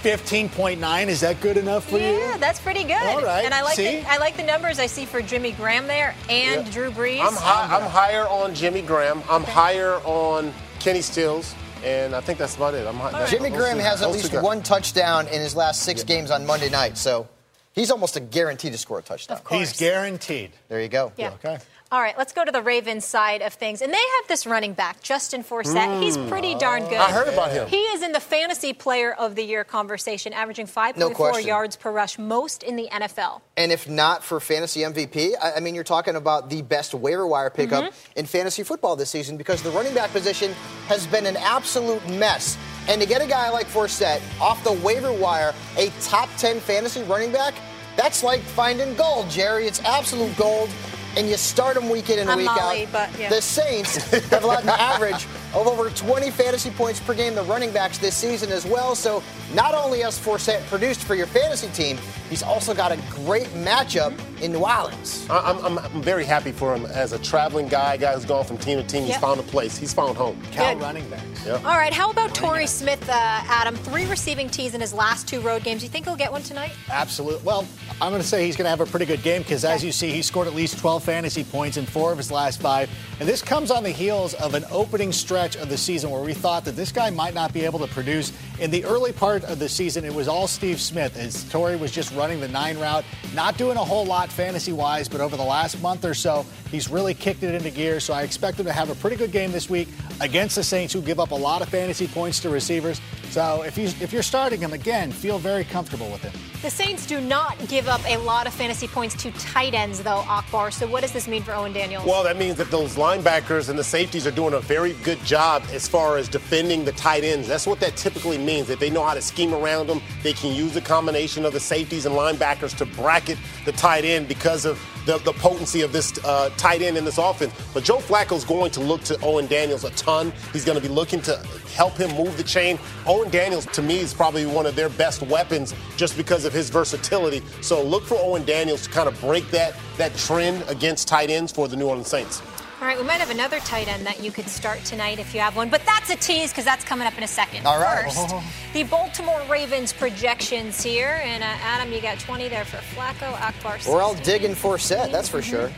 [SPEAKER 5] 15.9 is that good enough for you?
[SPEAKER 9] Yeah, that's pretty good.
[SPEAKER 5] All right,
[SPEAKER 9] And I like
[SPEAKER 5] see?
[SPEAKER 9] the, I like the numbers I see for Jimmy Graham there and
[SPEAKER 3] Yeah.
[SPEAKER 9] Drew Brees.
[SPEAKER 3] I'm, high, I'm higher on Jimmy Graham. I'm higher on Kenny Stills. And I think that's about it. I'm high,
[SPEAKER 4] Jimmy Graham has at least one touchdown in his last six games on Monday night, so he's almost a guarantee to score a touchdown.
[SPEAKER 5] He's guaranteed.
[SPEAKER 4] There you go.
[SPEAKER 9] Yeah.
[SPEAKER 5] Okay.
[SPEAKER 9] All right, let's go to the Ravens side of things. And they have this running back, Justin Forsett. He's pretty darn good.
[SPEAKER 3] I heard about him.
[SPEAKER 9] He is in the fantasy player of the year conversation, averaging 5.4
[SPEAKER 4] No
[SPEAKER 9] yards per rush, most in the NFL.
[SPEAKER 4] And if not for fantasy MVP, I, I mean, you're talking about the best waiver wire pickup
[SPEAKER 9] Mm-hmm.
[SPEAKER 4] in fantasy football this season because the running back position has been an absolute mess. And to get a guy like Forsett off the waiver wire, a top 10 fantasy running back, that's like finding gold, Jerry. It's absolute gold. And you start them week in and
[SPEAKER 9] I'm
[SPEAKER 4] week
[SPEAKER 9] Molly,
[SPEAKER 4] out.
[SPEAKER 9] but, yeah.
[SPEAKER 4] The Saints have allowed an average of over 20 fantasy points per game, the running backs this season as well. So not only has Forsett produced for your fantasy team, he's also got a great matchup in New Orleans.
[SPEAKER 3] I- I'm, I'm, I'm very happy for him as a traveling guy, a guy who's gone from team to team. He's found a place. He's found home.
[SPEAKER 5] Cal
[SPEAKER 9] Good.
[SPEAKER 5] running backs.
[SPEAKER 3] Yep.
[SPEAKER 9] All right, how about Torrey Smith, uh, Adam? Three receiving tees in his last two road games. Do you think he'll get one tonight?
[SPEAKER 5] Absolutely. Well, I'm going to say he's going to have a pretty good game because, as you see, he scored at least 12 fantasy points in four of his last five. And this comes on the heels of an opening stretch of the season where we thought that this guy might not be able to produce. In the early part of the season, it was all Steve Smith as Torrey was just running the nine route, not doing a whole lot fantasy wise, but over the last month or so, he's really kicked it into gear. So I expect him to have a pretty good game this week against the Saints, who give up a lot of fantasy points to receivers. So if, he's, if you're starting him, again, feel very comfortable with him.
[SPEAKER 9] The Saints do not give up a lot of fantasy points to tight ends, though, Akbar. So what does this mean for Owen Daniels?
[SPEAKER 3] Well, that means that those linebackers and the safeties are doing a very good job as far as defending the tight ends. That's what that typically means. That they know how to scheme around them. They can use a combination of the safeties and linebackers to bracket the tight end because of the, the potency of this uh, tight end in this offense. But Joe Flacco's going to look to Owen Daniels a ton. He's going to be looking to help him move the chain. Owen Daniels, to me, is probably one of their best weapons just because of his versatility. So look for Owen Daniels to kind of break that that trend against tight ends for the New Orleans Saints.
[SPEAKER 9] All right, we might have another tight end that you could start tonight if you have one, but that's a tease because that's coming up in a second.
[SPEAKER 4] All right.
[SPEAKER 9] First, the Baltimore Ravens projections here, and uh, Adam, you got 20 there for Flacco, Akbar.
[SPEAKER 4] We're all
[SPEAKER 9] 16.
[SPEAKER 4] digging Forsett, that's for sure.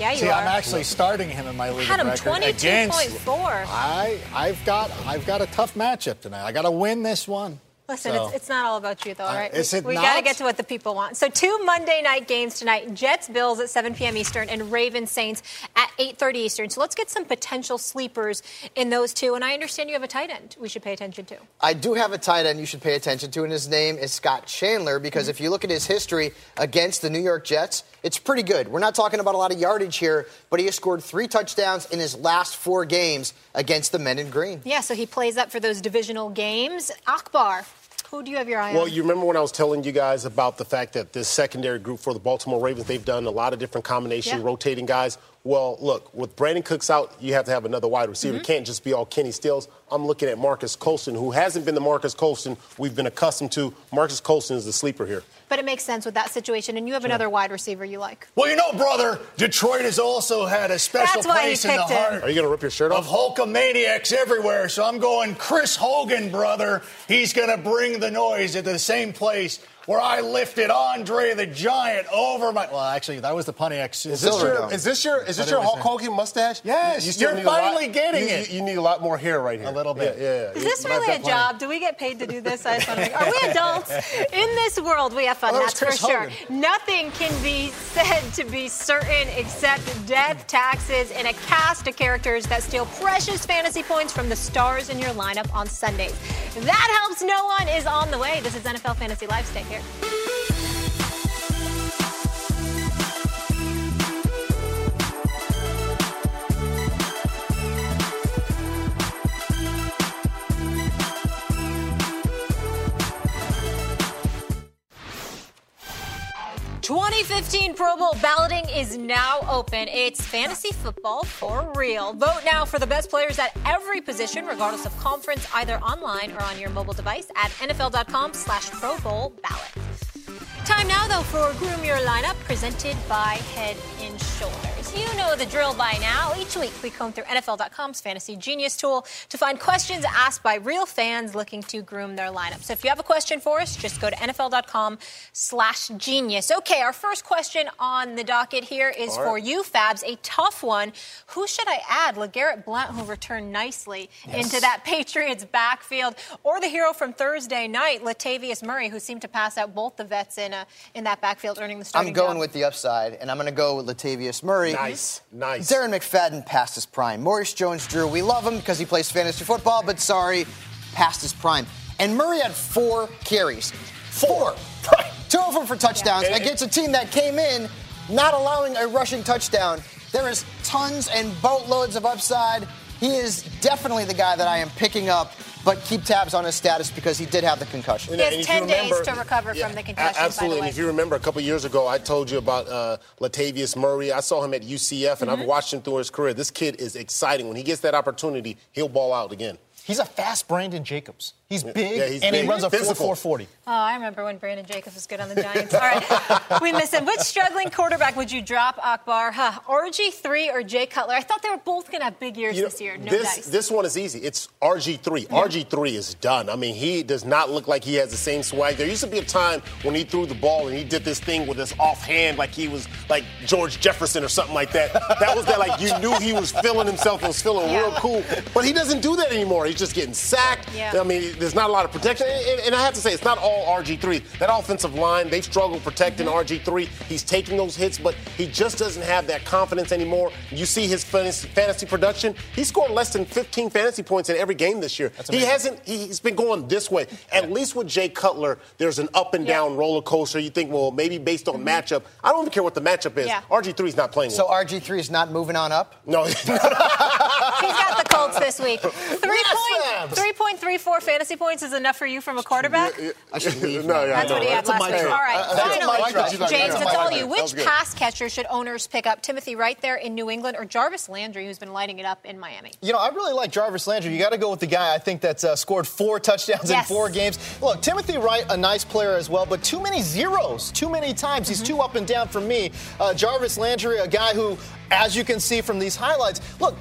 [SPEAKER 9] Yeah, you are.
[SPEAKER 5] See,
[SPEAKER 9] are.
[SPEAKER 5] I'm actually starting him in my league
[SPEAKER 9] Had
[SPEAKER 5] of
[SPEAKER 9] him
[SPEAKER 5] record against.
[SPEAKER 9] 22.4.
[SPEAKER 5] I, I've got, I've got a tough matchup tonight. I got to win this one.
[SPEAKER 9] Listen,
[SPEAKER 5] So-
[SPEAKER 9] it's, it's not all about you, though, all
[SPEAKER 5] Uh,
[SPEAKER 9] right?
[SPEAKER 5] is it
[SPEAKER 9] we got to get to what the people want. So, two Monday night games tonight: Jets Bills at 7 p.m. Eastern, and Ravens Saints at 8:30 Eastern. So, let's get some potential sleepers in those two. And I understand you have a tight end we should pay attention to.
[SPEAKER 4] I do have a tight end you should pay attention to, and his name is Scott Chandler because if you look at his history against the New York Jets, it's pretty good. We're not talking about a lot of yardage here, but he has scored three touchdowns in his last four games against the Men in Green.
[SPEAKER 9] Yeah, so he plays up for those divisional games. Akbar, who do you have your eye
[SPEAKER 3] Well,
[SPEAKER 9] on?
[SPEAKER 3] you remember when I was telling you guys about the fact that this secondary group for the Baltimore Ravens, they've done a lot of different combination,
[SPEAKER 9] Yeah.
[SPEAKER 3] rotating guys. Well, look, with Brandin Cooks out, you have to have another wide receiver.
[SPEAKER 9] Mm-hmm.
[SPEAKER 3] It can't just be all Kenny Stills. I'm looking at Marques Colston, who hasn't been the Marques Colston we've been accustomed to. Marques Colston is the sleeper here.
[SPEAKER 9] But it makes sense with that situation. And you have another wide receiver you like.
[SPEAKER 5] Well, you know, brother, Detroit has also had a special
[SPEAKER 9] That's why he
[SPEAKER 5] place in the
[SPEAKER 9] picked him.
[SPEAKER 5] heart
[SPEAKER 3] Are you going to rip your shirt off?
[SPEAKER 5] of
[SPEAKER 3] off?
[SPEAKER 5] Hulkamaniacs everywhere. So I'm going Chris Hogan, brother. He's going to bring the noise at the same place where I lifted Andre the Giant over my. Well, actually, that was the Pontiac.
[SPEAKER 3] Is this your is this your is this your
[SPEAKER 5] it
[SPEAKER 3] Hulk. Hogan mustache?
[SPEAKER 5] Yes,
[SPEAKER 3] You still
[SPEAKER 5] you're
[SPEAKER 3] need a lot-
[SPEAKER 5] finally getting
[SPEAKER 3] you-
[SPEAKER 5] it.
[SPEAKER 3] You, you need a lot more hair right here.
[SPEAKER 5] A little bit.
[SPEAKER 3] Yeah, yeah.
[SPEAKER 9] Is this
[SPEAKER 5] But
[SPEAKER 9] really a
[SPEAKER 5] plenty.
[SPEAKER 9] job? Do we get paid to do this? I just want to make, are we adults? In this world, we have fun,
[SPEAKER 5] that was
[SPEAKER 9] that's for
[SPEAKER 5] Chris
[SPEAKER 9] sure.
[SPEAKER 5] Hogan.
[SPEAKER 9] Nothing can be said to be certain except death, taxes, and a cast of characters that steal precious fantasy points from the stars in your lineup on Sundays. That helps no one is on the way. This is NFL Fantasy Live. Stay here. here. 15 Pro Bowl balloting is now open. It's fantasy football for real. Vote now for the best players at every position, regardless of conference, either online or on your mobile device at NFL.com slash Pro Bowl ballot. Time now, though, for Groom Your Lineup, presented by Head you know the drill by now. Each week, we comb through NFL.com's Fantasy Genius tool to find questions asked by real fans looking to groom their lineup. So if you have a question for us, just go to NFL.com slash genius. Okay, our first question on the docket here is
[SPEAKER 3] right.
[SPEAKER 9] for you, Fabs. A tough one. Who should I add? LeGarrette Blount, who returned nicely into that Patriots backfield, or the hero from Thursday night, Latavius Murray, who seemed to pass out both the vets in, uh, in that backfield, earning the starting
[SPEAKER 4] I'm going
[SPEAKER 9] job.
[SPEAKER 4] with the upside, and I'm going to go with Latavius Murray.
[SPEAKER 3] Nice, nice. Mm-hmm. nice.
[SPEAKER 4] Darren McFadden past his prime. Maurice Jones-Drew, we love him because he plays fantasy football, but sorry, past his prime. And Murray had four carries. Four. Two of them for touchdowns
[SPEAKER 3] Yeah.
[SPEAKER 4] against a team that came in not allowing a rushing touchdown. There is tons and boatloads of upside. He is definitely the guy that I am picking up, but keep tabs on his status because he did have the concussion.
[SPEAKER 9] He has 10
[SPEAKER 3] you
[SPEAKER 9] days to recover
[SPEAKER 3] Yeah,
[SPEAKER 9] from the concussion,
[SPEAKER 3] Absolutely.
[SPEAKER 9] by the
[SPEAKER 3] And if you remember a couple years ago, I told you about uh, Latavius Murray. I saw him at UCF, and
[SPEAKER 9] Mm-hmm.
[SPEAKER 3] I've watched him through his career. This kid is exciting. When he gets that opportunity, he'll ball out again.
[SPEAKER 2] He's a fast Brandon Jacobs. He's big
[SPEAKER 3] Yeah, he's
[SPEAKER 2] and
[SPEAKER 3] big.
[SPEAKER 2] he runs a
[SPEAKER 3] Physical.
[SPEAKER 2] 4.440.
[SPEAKER 9] Oh, I remember when Brandon Jacobs was good on the Giants. All right, we miss him. Which struggling quarterback would you drop, Akbar? Huh, RG3 or Jay Cutler? I thought they were both going to have big years
[SPEAKER 3] You know,
[SPEAKER 9] this year. No
[SPEAKER 3] this,
[SPEAKER 9] dice.
[SPEAKER 3] this one is easy. It's RG3. RG3 is done. I mean, he does not look like he has the same swag. There used to be a time when he threw the ball and he did this thing with his offhand like he was like George Jefferson or something like that. That was that like you knew he was feeling himself and was feeling
[SPEAKER 9] Yeah.
[SPEAKER 3] real cool. But he doesn't do that anymore. He's just getting sacked.
[SPEAKER 9] Yeah.
[SPEAKER 3] I mean, there's not a lot of protection. And, and I have to say, it's not all RG3. That offensive line, they've struggled protecting
[SPEAKER 9] Mm-hmm.
[SPEAKER 3] RG3. He's taking those hits, but he just doesn't have that confidence anymore. You see his fantasy, fantasy production. He scored less than 15 fantasy points in every game this year. He hasn't, he's been going this way. At least with Jay Cutler, there's an up and
[SPEAKER 9] Yeah.
[SPEAKER 3] down roller coaster. You think, well, maybe based on matchup. I don't even care what the matchup is.
[SPEAKER 9] Yeah.
[SPEAKER 3] RG3 is not playing
[SPEAKER 4] So
[SPEAKER 3] well.
[SPEAKER 4] RG3 is not moving on up?
[SPEAKER 3] No.
[SPEAKER 9] He's got the Colts this week. Three
[SPEAKER 2] Yes,
[SPEAKER 9] point, 3.34 fantasy points is enough for you from a quarterback?
[SPEAKER 4] I should leave.
[SPEAKER 3] no, yeah,
[SPEAKER 9] That's
[SPEAKER 3] no,
[SPEAKER 9] what he had
[SPEAKER 3] that's a
[SPEAKER 9] last week. All
[SPEAKER 3] drop.
[SPEAKER 2] Uh, that's a mic
[SPEAKER 9] finally,
[SPEAKER 2] drop. That's
[SPEAKER 9] James,
[SPEAKER 2] mic
[SPEAKER 9] it's
[SPEAKER 2] drop.
[SPEAKER 9] all you. Which pass catcher should owners pick up? Timothy Wright there in New England or Jarvis Landry, who's been lighting it up in Miami?
[SPEAKER 2] You know, I really like Jarvis Landry. You got to go with the guy I think that's uh, scored four touchdowns
[SPEAKER 9] Yes.
[SPEAKER 2] in four games. Look, Timothy Wright, a nice player as well, but too many zeros, too many times. He's too up and down for me. Uh, Jarvis Landry, a guy who, as you can see from these highlights, look.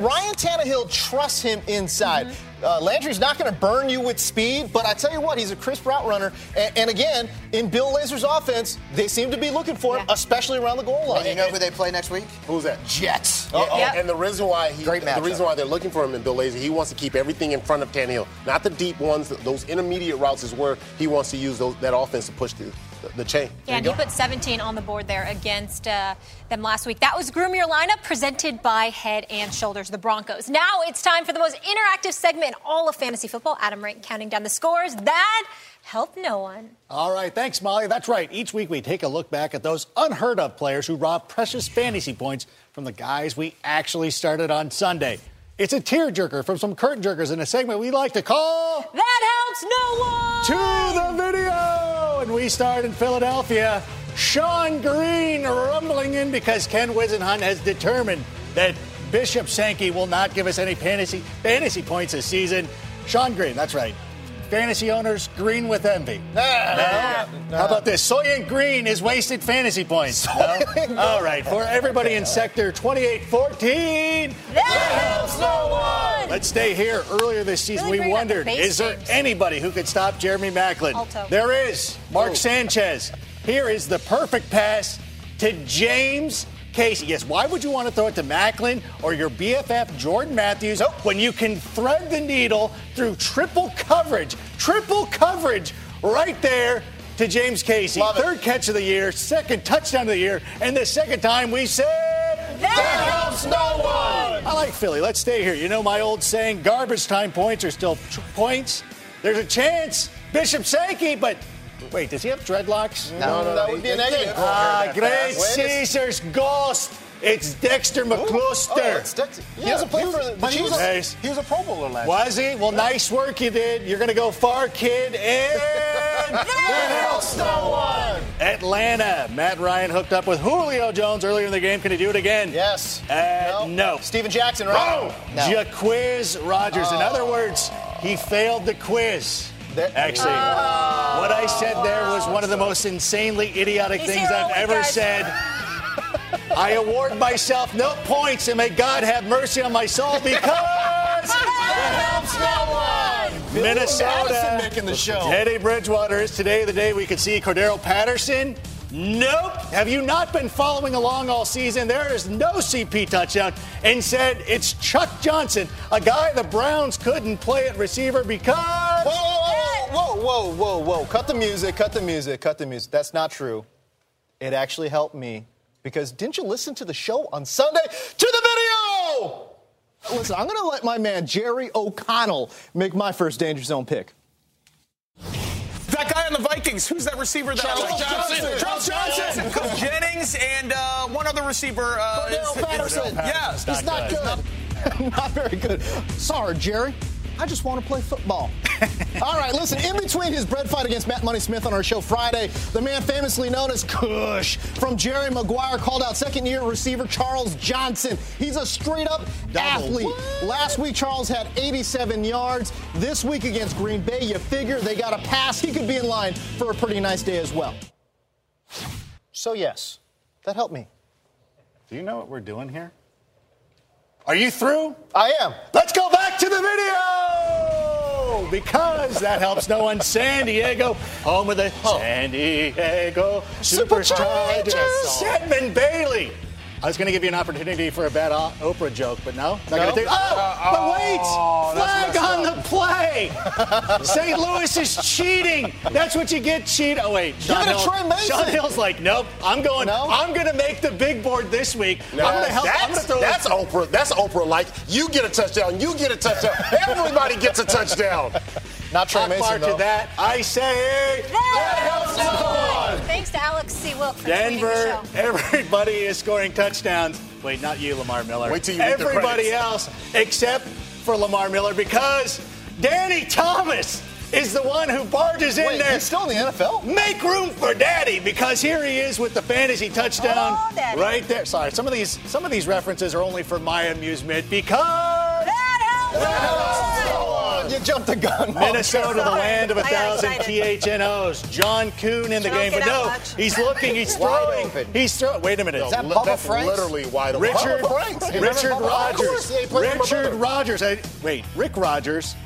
[SPEAKER 2] Ryan Tannehill trusts him inside. Uh, Landry's not going to burn you with speed, but I tell you what, he's a crisp route runner. And, and again, in Bill Lazor's offense, they seem to be looking for him,
[SPEAKER 9] Yeah.
[SPEAKER 2] especially around the goal line.
[SPEAKER 4] And you know who they play next week?
[SPEAKER 3] Who's that?
[SPEAKER 4] Jets.
[SPEAKER 3] Yeah,
[SPEAKER 9] Yep.
[SPEAKER 3] And the reason why he,
[SPEAKER 4] Great
[SPEAKER 3] the
[SPEAKER 4] matchup.
[SPEAKER 3] reason why they're looking for him in Bill Lazor, he wants to keep everything in front of Tannehill, not the deep ones. Those intermediate routes is where he wants to use those, that offense to push the, the chain.
[SPEAKER 9] Yeah, and he put 17 on the board there against uh, them last week. That was Groom Your Lineup presented by Head and Shoulders, the Broncos. Now it's time for the most interactive segment in all of fantasy football. Adam Rank counting down the scores. That helped no one.
[SPEAKER 5] All right, thanks, Molly. That's right. Each week we take a look back at those unheard of players who robbed precious fantasy points from the guys we actually started on Sunday. It's a tearjerker from some curtain jerkers in a segment we like to call
[SPEAKER 9] That helps no one.
[SPEAKER 5] To the Video. And we start in Philadelphia. Shonn Greene rumbling in because Ken Whisenhunt has determined that Bishop Sankey will not give us any fantasy fantasy points this season. Shonn Greene, that's right. Fantasy owners green with envy. No? How about this? Soylent Green is wasted fantasy points. No? All right, for everybody in sector 2814.
[SPEAKER 9] That no one.
[SPEAKER 5] Let's stay here. Earlier this season,
[SPEAKER 9] Really
[SPEAKER 5] we
[SPEAKER 9] bring up the
[SPEAKER 5] wondered is there
[SPEAKER 9] games.
[SPEAKER 5] anybody who could stop Jeremy Maclin?
[SPEAKER 9] Alto.
[SPEAKER 5] There is. Mark
[SPEAKER 3] Oh.
[SPEAKER 5] Sanchez. Here is the perfect pass to James Casey. Yes, why would you want to throw it to Maclin or your BFF Jordan Matthews oh, when you can thread the needle through triple coverage? Triple coverage right there to James Casey.
[SPEAKER 2] Love it.
[SPEAKER 5] Third catch of the year, second touchdown of the year, and the second time we said
[SPEAKER 9] That helps no one.
[SPEAKER 5] I like Philly. Let's stay here. You know my old saying, garbage time points are still points. There's a chance. Bishop Sankey, but wait, does he have dreadlocks?
[SPEAKER 2] No, no, no that would be a negative.
[SPEAKER 5] Ah, great
[SPEAKER 2] Wait
[SPEAKER 5] Caesar's ghost. It's Dexter McCluster.
[SPEAKER 2] Oh, it's Dexter. He doesn't play for the
[SPEAKER 11] But he was, a, he was a Pro Bowler last year.
[SPEAKER 5] Was he? Well, nice work you did. You're going to go far, kid. And helps no one. Atlanta. Matt Ryan hooked up with Julio Jones earlier in the game. Can he do it again?
[SPEAKER 2] Yes.
[SPEAKER 5] Uh, no.
[SPEAKER 2] Steven Jackson, right?
[SPEAKER 4] No.
[SPEAKER 5] Jacquizz Rodgers. In other words, he failed the quiz. Actually, oh. what I said there was one of the most insanely idiotic
[SPEAKER 9] He's
[SPEAKER 5] things I've ever
[SPEAKER 9] guys.
[SPEAKER 5] said. I award myself no points, and may God have mercy on my soul because
[SPEAKER 9] That helps no one.
[SPEAKER 2] Madison
[SPEAKER 5] Minnesota.
[SPEAKER 2] making the show.
[SPEAKER 5] Teddy Bridgewater is today the day we could see Cordero Patterson. Nope. Have you not been following along all season? There is no CP touchdown. Instead, it's Chuck Johnson, a guy the Browns couldn't play at receiver because.
[SPEAKER 2] Whoa, whoa, whoa, whoa, whoa, whoa. Cut the music, cut the music, cut the music. That's not true. It actually helped me Because didn't you listen to the show on Sunday? To the video! Listen, I'm going to let my man Jerry O'Connell make my first danger zone pick.
[SPEAKER 7] That guy on the Vikings, who's that receiver? That
[SPEAKER 2] Charles Johnson.
[SPEAKER 7] Charles Johnson. Coach Jennings and uh, one other receiver. Uh,
[SPEAKER 2] Cordell
[SPEAKER 7] is-
[SPEAKER 2] Patterson.
[SPEAKER 7] Yeah.
[SPEAKER 2] He's not good. not very good. Sorry, Jerry. I just want to play football. All right, listen, in between his bread fight against Matt Money Smith on our show Friday, the man famously known as Kush from Jerry Maguire called out second year receiver Charles Johnson. He's a straight up athlete. Last week, Charles had 87 yards. This week against Green Bay, you figure they got a pass. He could be in line for a pretty nice day as well. So, yes, that helped me.
[SPEAKER 5] Do you know what we're doing here? Are you through?
[SPEAKER 2] I am.
[SPEAKER 5] Let's go back to the video because that helps no one. San Diego, home of the San Diego Superchargers.
[SPEAKER 2] Superchargers.
[SPEAKER 5] Stedman Bailey. I was going to give you an opportunity for a bad Oprah joke, but no. Not
[SPEAKER 2] No?
[SPEAKER 5] gonna take- oh,
[SPEAKER 2] Uh,
[SPEAKER 5] but wait!
[SPEAKER 2] oh,
[SPEAKER 5] Flag on the play. St. Louis is cheating. That's what you get. Cheat. Oh wait, Shaun
[SPEAKER 2] it to
[SPEAKER 5] Hill-
[SPEAKER 2] Tre Mason.
[SPEAKER 5] Shaun Hill's like, nope. I'm going.
[SPEAKER 2] No?
[SPEAKER 5] I'm going to make the big board this week. I'm going to help. To
[SPEAKER 3] That's, that's Oprah. That's Oprah. Like you get a touchdown, you get a touchdown. Everybody gets a touchdown.
[SPEAKER 2] Not
[SPEAKER 5] Tre
[SPEAKER 2] Mason,
[SPEAKER 5] to
[SPEAKER 2] though.
[SPEAKER 5] that. I say
[SPEAKER 9] to Alex C. Wilk for tweeting the
[SPEAKER 5] Denver. Everybody is scoring touchdowns. Wait, not you, Lamar Miller.
[SPEAKER 3] Wait till you read the
[SPEAKER 5] Everybody else except for Lamar Miller because Danny Thomas is the one who barges in
[SPEAKER 2] Wait,
[SPEAKER 5] there.
[SPEAKER 2] he's still in the NFL?
[SPEAKER 5] Make room for Daddy because here he is with the fantasy touchdown
[SPEAKER 9] Oh, Daddy.
[SPEAKER 5] right there. Sorry, some of these some of these references are only for my amusement because
[SPEAKER 9] That helps no one.
[SPEAKER 2] You jumped the gun.
[SPEAKER 5] Minnesota, the land of a thousand
[SPEAKER 9] excited.
[SPEAKER 5] THNOs. John Kuhn in the
[SPEAKER 9] Don't
[SPEAKER 5] game, but no,
[SPEAKER 9] much.
[SPEAKER 5] he's looking, he's
[SPEAKER 2] Wide
[SPEAKER 5] throwing, he's throwing. Wait a minute,
[SPEAKER 2] Is that
[SPEAKER 3] Li-
[SPEAKER 2] Bubba
[SPEAKER 3] that's
[SPEAKER 2] Franks?
[SPEAKER 3] literally wide open.
[SPEAKER 5] Richard,
[SPEAKER 3] Bubba Franks.
[SPEAKER 5] Richard
[SPEAKER 3] remember Bubba? Of course,
[SPEAKER 5] Rodgers.
[SPEAKER 3] yeah, he played for my
[SPEAKER 5] Richard
[SPEAKER 3] brother.
[SPEAKER 5] Rodgers. I, wait, Rick Rogers.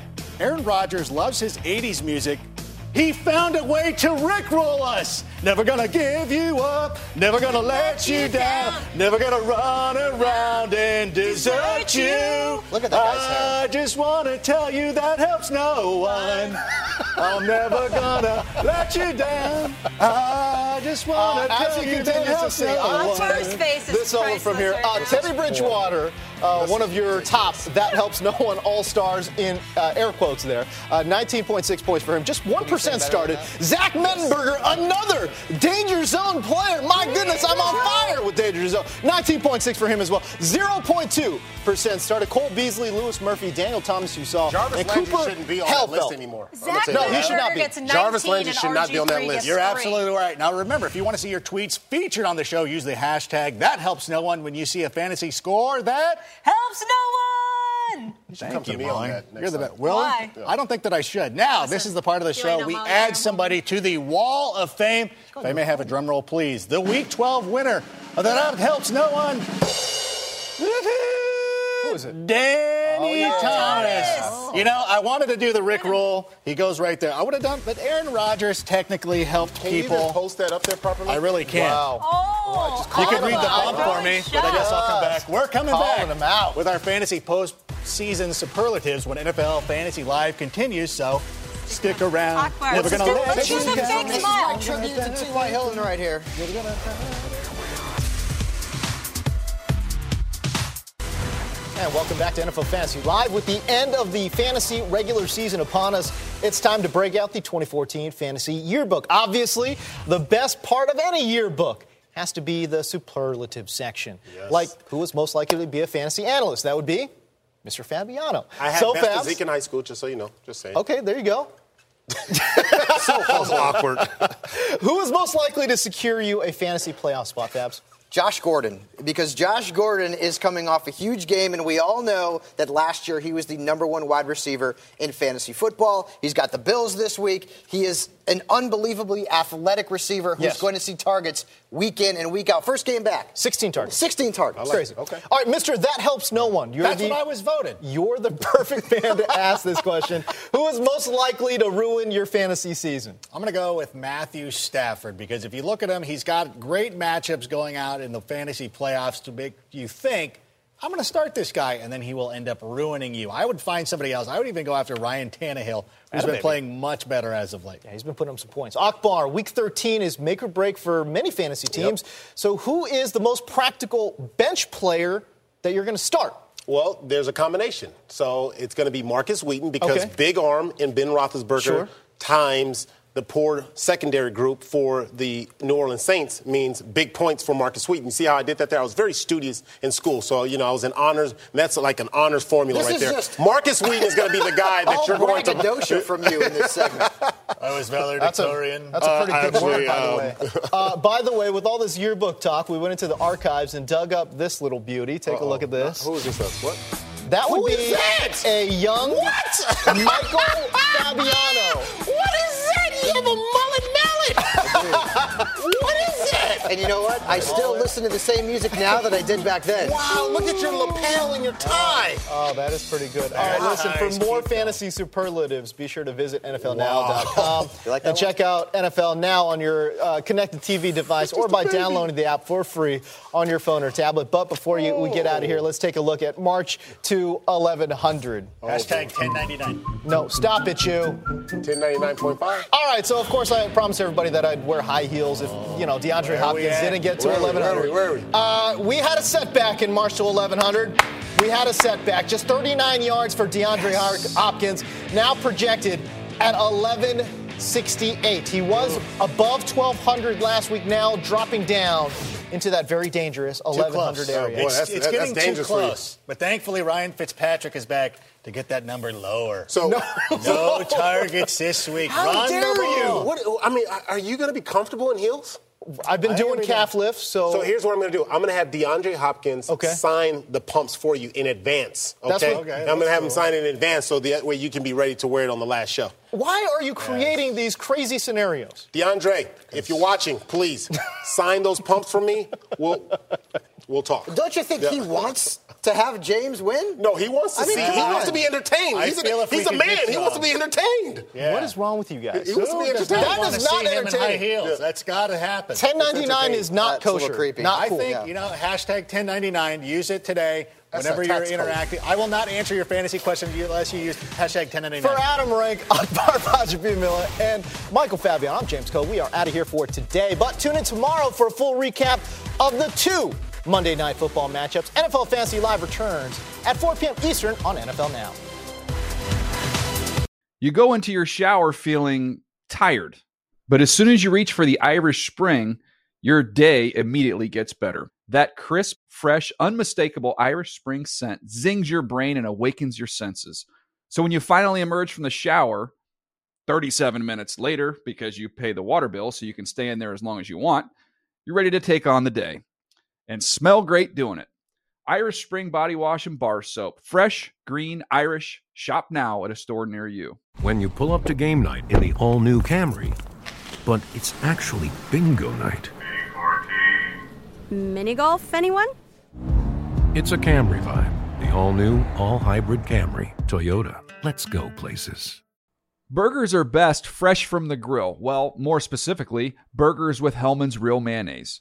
[SPEAKER 5] Aaron Rodgers loves his 80s music. He found a way to rickroll us. Never gonna give you up. Never gonna let you down. Never gonna run around and desert you.
[SPEAKER 4] Look at that guy's hair.
[SPEAKER 5] I just wanna tell you that helps no one. I'm never gonna let you down. I just wanna
[SPEAKER 2] Uh,
[SPEAKER 5] tell you that helps no
[SPEAKER 2] uh,
[SPEAKER 5] one.
[SPEAKER 9] First base is
[SPEAKER 2] This over from here. Uh, Teddy Bridgewater, uh, one of your top, that helps no one, all stars in uh, air quotes there. Uh, 19.6 points for him. Just 1% started. Zach Mettenberger, another danger zone player. My goodness, I'm on fire with danger zone. 19.6 for him as well. 0.2% started. Cole Beasley, Louis Murphy, Daniel Thomas, you saw.
[SPEAKER 3] Jarvis
[SPEAKER 2] and
[SPEAKER 3] Landry
[SPEAKER 2] Cooper
[SPEAKER 3] shouldn't be on that list anymore.
[SPEAKER 9] Zach
[SPEAKER 2] No, he should not be.
[SPEAKER 3] Jarvis Landry should not be on that list.
[SPEAKER 5] You're absolutely right. Now remember, if you want to see your tweets featured on the show, use the hashtag that helps no one when you see a fantasy score that
[SPEAKER 9] Helps no one.
[SPEAKER 3] should come to me on that next
[SPEAKER 5] You're the best. Will?
[SPEAKER 9] Why?
[SPEAKER 5] I don't think that I should. Now, this is the part of the show we
[SPEAKER 9] Molly
[SPEAKER 5] add somebody to the wall of fame. If I may have a drum roll, please. The Week 12 winner of that helps no one. Who
[SPEAKER 2] is it?
[SPEAKER 5] Danny
[SPEAKER 2] Oh, yeah.
[SPEAKER 5] Thomas.
[SPEAKER 9] Thomas.
[SPEAKER 5] You know, I wanted to do the Rick roll. He goes right there. I would have done, but Aaron Rodgers technically helped
[SPEAKER 3] Can you even
[SPEAKER 5] people.
[SPEAKER 3] post that up there properly?
[SPEAKER 5] I really can't.
[SPEAKER 2] Wow.
[SPEAKER 9] Oh,
[SPEAKER 5] You can read the
[SPEAKER 9] of
[SPEAKER 5] bump for me, but I guess I'll come back. We're coming
[SPEAKER 2] Calling
[SPEAKER 5] back
[SPEAKER 2] them out.
[SPEAKER 5] with our fantasy postseason superlatives when NFL Fantasy Live continues. So stick around.
[SPEAKER 9] Akbar,
[SPEAKER 5] Never
[SPEAKER 9] let's
[SPEAKER 5] gonna let you
[SPEAKER 9] do the big
[SPEAKER 4] This is my tribute to T.Y. Hilton right here.
[SPEAKER 2] And welcome back to NFL Fantasy Live. With the end of the fantasy regular season upon us, it's time to break out the 2014 Fantasy Yearbook. Obviously, the best part of any yearbook has to be the superlative section. Like, who is most likely to be a fantasy analyst? That would be Mr. Fabiano.
[SPEAKER 3] I had
[SPEAKER 2] so
[SPEAKER 3] best
[SPEAKER 2] Fabs-
[SPEAKER 3] physique in high school, just so you know. Just saying.
[SPEAKER 2] Okay, there you go.
[SPEAKER 3] so awkward.
[SPEAKER 2] Who is most likely to secure you a fantasy playoff spot, Fabs?
[SPEAKER 4] Josh Gordon, because Josh Gordon is coming off a huge game, and we all know that last year he was the number one wide receiver in fantasy football. He's got the Bills this week. He is an unbelievably athletic receiver who's
[SPEAKER 2] Yes.
[SPEAKER 4] going to see targets week in and week out. First game back.
[SPEAKER 2] 16 targets.
[SPEAKER 4] 16 targets.
[SPEAKER 2] Crazy.
[SPEAKER 3] Okay.
[SPEAKER 2] All right, Mister, that helps no one. You're
[SPEAKER 5] That's
[SPEAKER 2] the,
[SPEAKER 5] what I was voted.
[SPEAKER 2] You're the perfect man to ask this question. Who is most likely to ruin your fantasy season?
[SPEAKER 5] I'm going to go with Matthew Stafford because if you look at him, he's got great matchups going out in the fantasy playoffs to make you think I'm going to start this guy, and then he will end up ruining you. I would find somebody else. I would even go after Ryan Tannehill, who's been
[SPEAKER 2] baby.
[SPEAKER 5] playing much better as of late.
[SPEAKER 2] Yeah, he's been putting up some points. Akbar, week 13 is make or break for many fantasy teams. So, who is the most practical bench player that you're going to start?
[SPEAKER 3] Well, there's a combination. So it's going to be Markus Wheaton because
[SPEAKER 2] Okay.
[SPEAKER 3] big arm in Ben Roethlisberger
[SPEAKER 2] Sure.
[SPEAKER 3] times the poor secondary group for the New Orleans Saints means big points for Markus Wheaton. You see how I did that there? I was very studious in school. So, you know, I was in honors. And that's like an honors formula
[SPEAKER 4] This
[SPEAKER 3] right there.
[SPEAKER 4] just-
[SPEAKER 3] Markus Wheaton is going to be the guy that you're going to.
[SPEAKER 4] braggadocio from you in this segment.
[SPEAKER 5] I was valedictorian.
[SPEAKER 2] That's a, that's a pretty
[SPEAKER 3] Uh,
[SPEAKER 2] good
[SPEAKER 3] actually,
[SPEAKER 2] word, by
[SPEAKER 3] um,
[SPEAKER 2] the way. Uh, by the way, with all this yearbook talk, we went into the archives and dug up this little beauty. Take a look at this.
[SPEAKER 3] Who is this? Up? What?
[SPEAKER 2] That would
[SPEAKER 3] Who
[SPEAKER 2] be
[SPEAKER 3] is that?
[SPEAKER 2] a young
[SPEAKER 3] What?
[SPEAKER 2] Michael Fabiano.
[SPEAKER 3] What?
[SPEAKER 4] And you know what? I still listen to the same music now that I did back then.
[SPEAKER 3] Wow, look at your lapel and your tie.
[SPEAKER 2] Oh, that is pretty good. All right, listen, for more fantasy superlatives, be sure to visit NFLNow.com
[SPEAKER 4] You like that
[SPEAKER 2] and check out NFL Now on your uh, connected TV device or by downloading the app for free on your phone or tablet. But before you, we get out of here, let's take a look at March to 1100.
[SPEAKER 5] Hashtag 1099.
[SPEAKER 2] No, stop it, you.
[SPEAKER 3] 1099.5.
[SPEAKER 2] All right, so of course I promised everybody that I'd wear high heels if you know DeAndre
[SPEAKER 5] Where are we
[SPEAKER 2] Hopkins didn't get to
[SPEAKER 3] Where are we?
[SPEAKER 2] 1100.
[SPEAKER 3] Where are we?
[SPEAKER 2] Uh, we had a setback in March to 1100. We had a setback, just 39 yards for DeAndre Hopkins, now projected at 1168. He was above 1200 last week, now dropping down into that very dangerous 1100
[SPEAKER 5] close.
[SPEAKER 2] area.
[SPEAKER 3] boy,
[SPEAKER 5] It's,
[SPEAKER 3] that's-
[SPEAKER 5] it's
[SPEAKER 3] that-
[SPEAKER 5] getting
[SPEAKER 3] that's
[SPEAKER 5] too
[SPEAKER 3] dangerous for you.
[SPEAKER 5] close. But thankfully, Ryan Fitzpatrick is back to get that number lower.
[SPEAKER 3] So,
[SPEAKER 5] no targets this week.
[SPEAKER 3] how
[SPEAKER 5] Run
[SPEAKER 3] dare
[SPEAKER 5] the
[SPEAKER 3] you? What, I mean, are- are you going to be comfortable in heels?
[SPEAKER 2] I've been
[SPEAKER 5] I
[SPEAKER 2] doing
[SPEAKER 5] agree.
[SPEAKER 2] calf lifts, so,
[SPEAKER 3] So here's what I'm going to do. I'm going to have DeAndre Hopkins
[SPEAKER 2] Okay.
[SPEAKER 3] sign the pumps for you in advance.
[SPEAKER 2] That's
[SPEAKER 3] Okay.
[SPEAKER 2] what-
[SPEAKER 5] Okay,
[SPEAKER 3] I'm going to
[SPEAKER 5] that's
[SPEAKER 3] have him sign it in advance so that way you can be ready to wear it on the last show.
[SPEAKER 2] why are you creating these crazy scenarios?
[SPEAKER 3] DeAndre, if you're watching, please sign those pumps for me. We'll we'll talk.
[SPEAKER 4] Don't you think he wants to have James win?
[SPEAKER 3] No, he wants to
[SPEAKER 4] I mean,
[SPEAKER 3] see.
[SPEAKER 4] come
[SPEAKER 3] He
[SPEAKER 4] on.
[SPEAKER 3] wants to be entertained.
[SPEAKER 5] I
[SPEAKER 3] he's a, he's a man. He wants to be entertained.
[SPEAKER 5] Yeah.
[SPEAKER 2] What is wrong with you guys?
[SPEAKER 3] He wants to be
[SPEAKER 5] does
[SPEAKER 3] entertained.
[SPEAKER 5] not
[SPEAKER 2] That
[SPEAKER 5] want
[SPEAKER 2] is
[SPEAKER 5] to
[SPEAKER 2] not
[SPEAKER 5] see him in high
[SPEAKER 2] entertaining.
[SPEAKER 5] heels. That's got to happen.
[SPEAKER 2] 1099 is not
[SPEAKER 4] That's a
[SPEAKER 2] kosher.
[SPEAKER 4] creepy.
[SPEAKER 2] Not cool.
[SPEAKER 5] I think,
[SPEAKER 4] Yeah.
[SPEAKER 5] you know, hashtag 1099, use it today
[SPEAKER 4] That's
[SPEAKER 5] whenever you're
[SPEAKER 4] tax code.
[SPEAKER 5] interacting. I will not answer your fantasy question unless you use hashtag 1099.
[SPEAKER 2] For Adam Rank, Akbar Gbaja-Biamila, and Michael Fabian, I'm James Coe. We are out of here for today, but tune in tomorrow for a full recap of the two Monday Night Football matchups. NFL Fantasy Live returns at 4 p.m. Eastern on NFL Now.
[SPEAKER 12] You go into your shower feeling tired, but as soon as you reach for the Irish Spring, your day immediately gets better. That crisp, fresh, unmistakable Irish Spring scent zings your brain and awakens your senses. So when you finally emerge from the shower, 37 minutes later, because you pay the water bill so you can stay in there as long as you want, you're ready to take on the day and smell great doing it. Irish Spring Body Wash and Bar Soap. Fresh, green, Irish. Shop now at a store near you.
[SPEAKER 11] when you pull up to game night in the all new Camry. But it's actually bingo night.
[SPEAKER 13] Mini golf, anyone?
[SPEAKER 11] It's a Camry vibe. The all new, all hybrid Camry. Toyota. Let's go places.
[SPEAKER 12] Burgers are best fresh from the grill. Well, more specifically, burgers with Hellmann's Real Mayonnaise.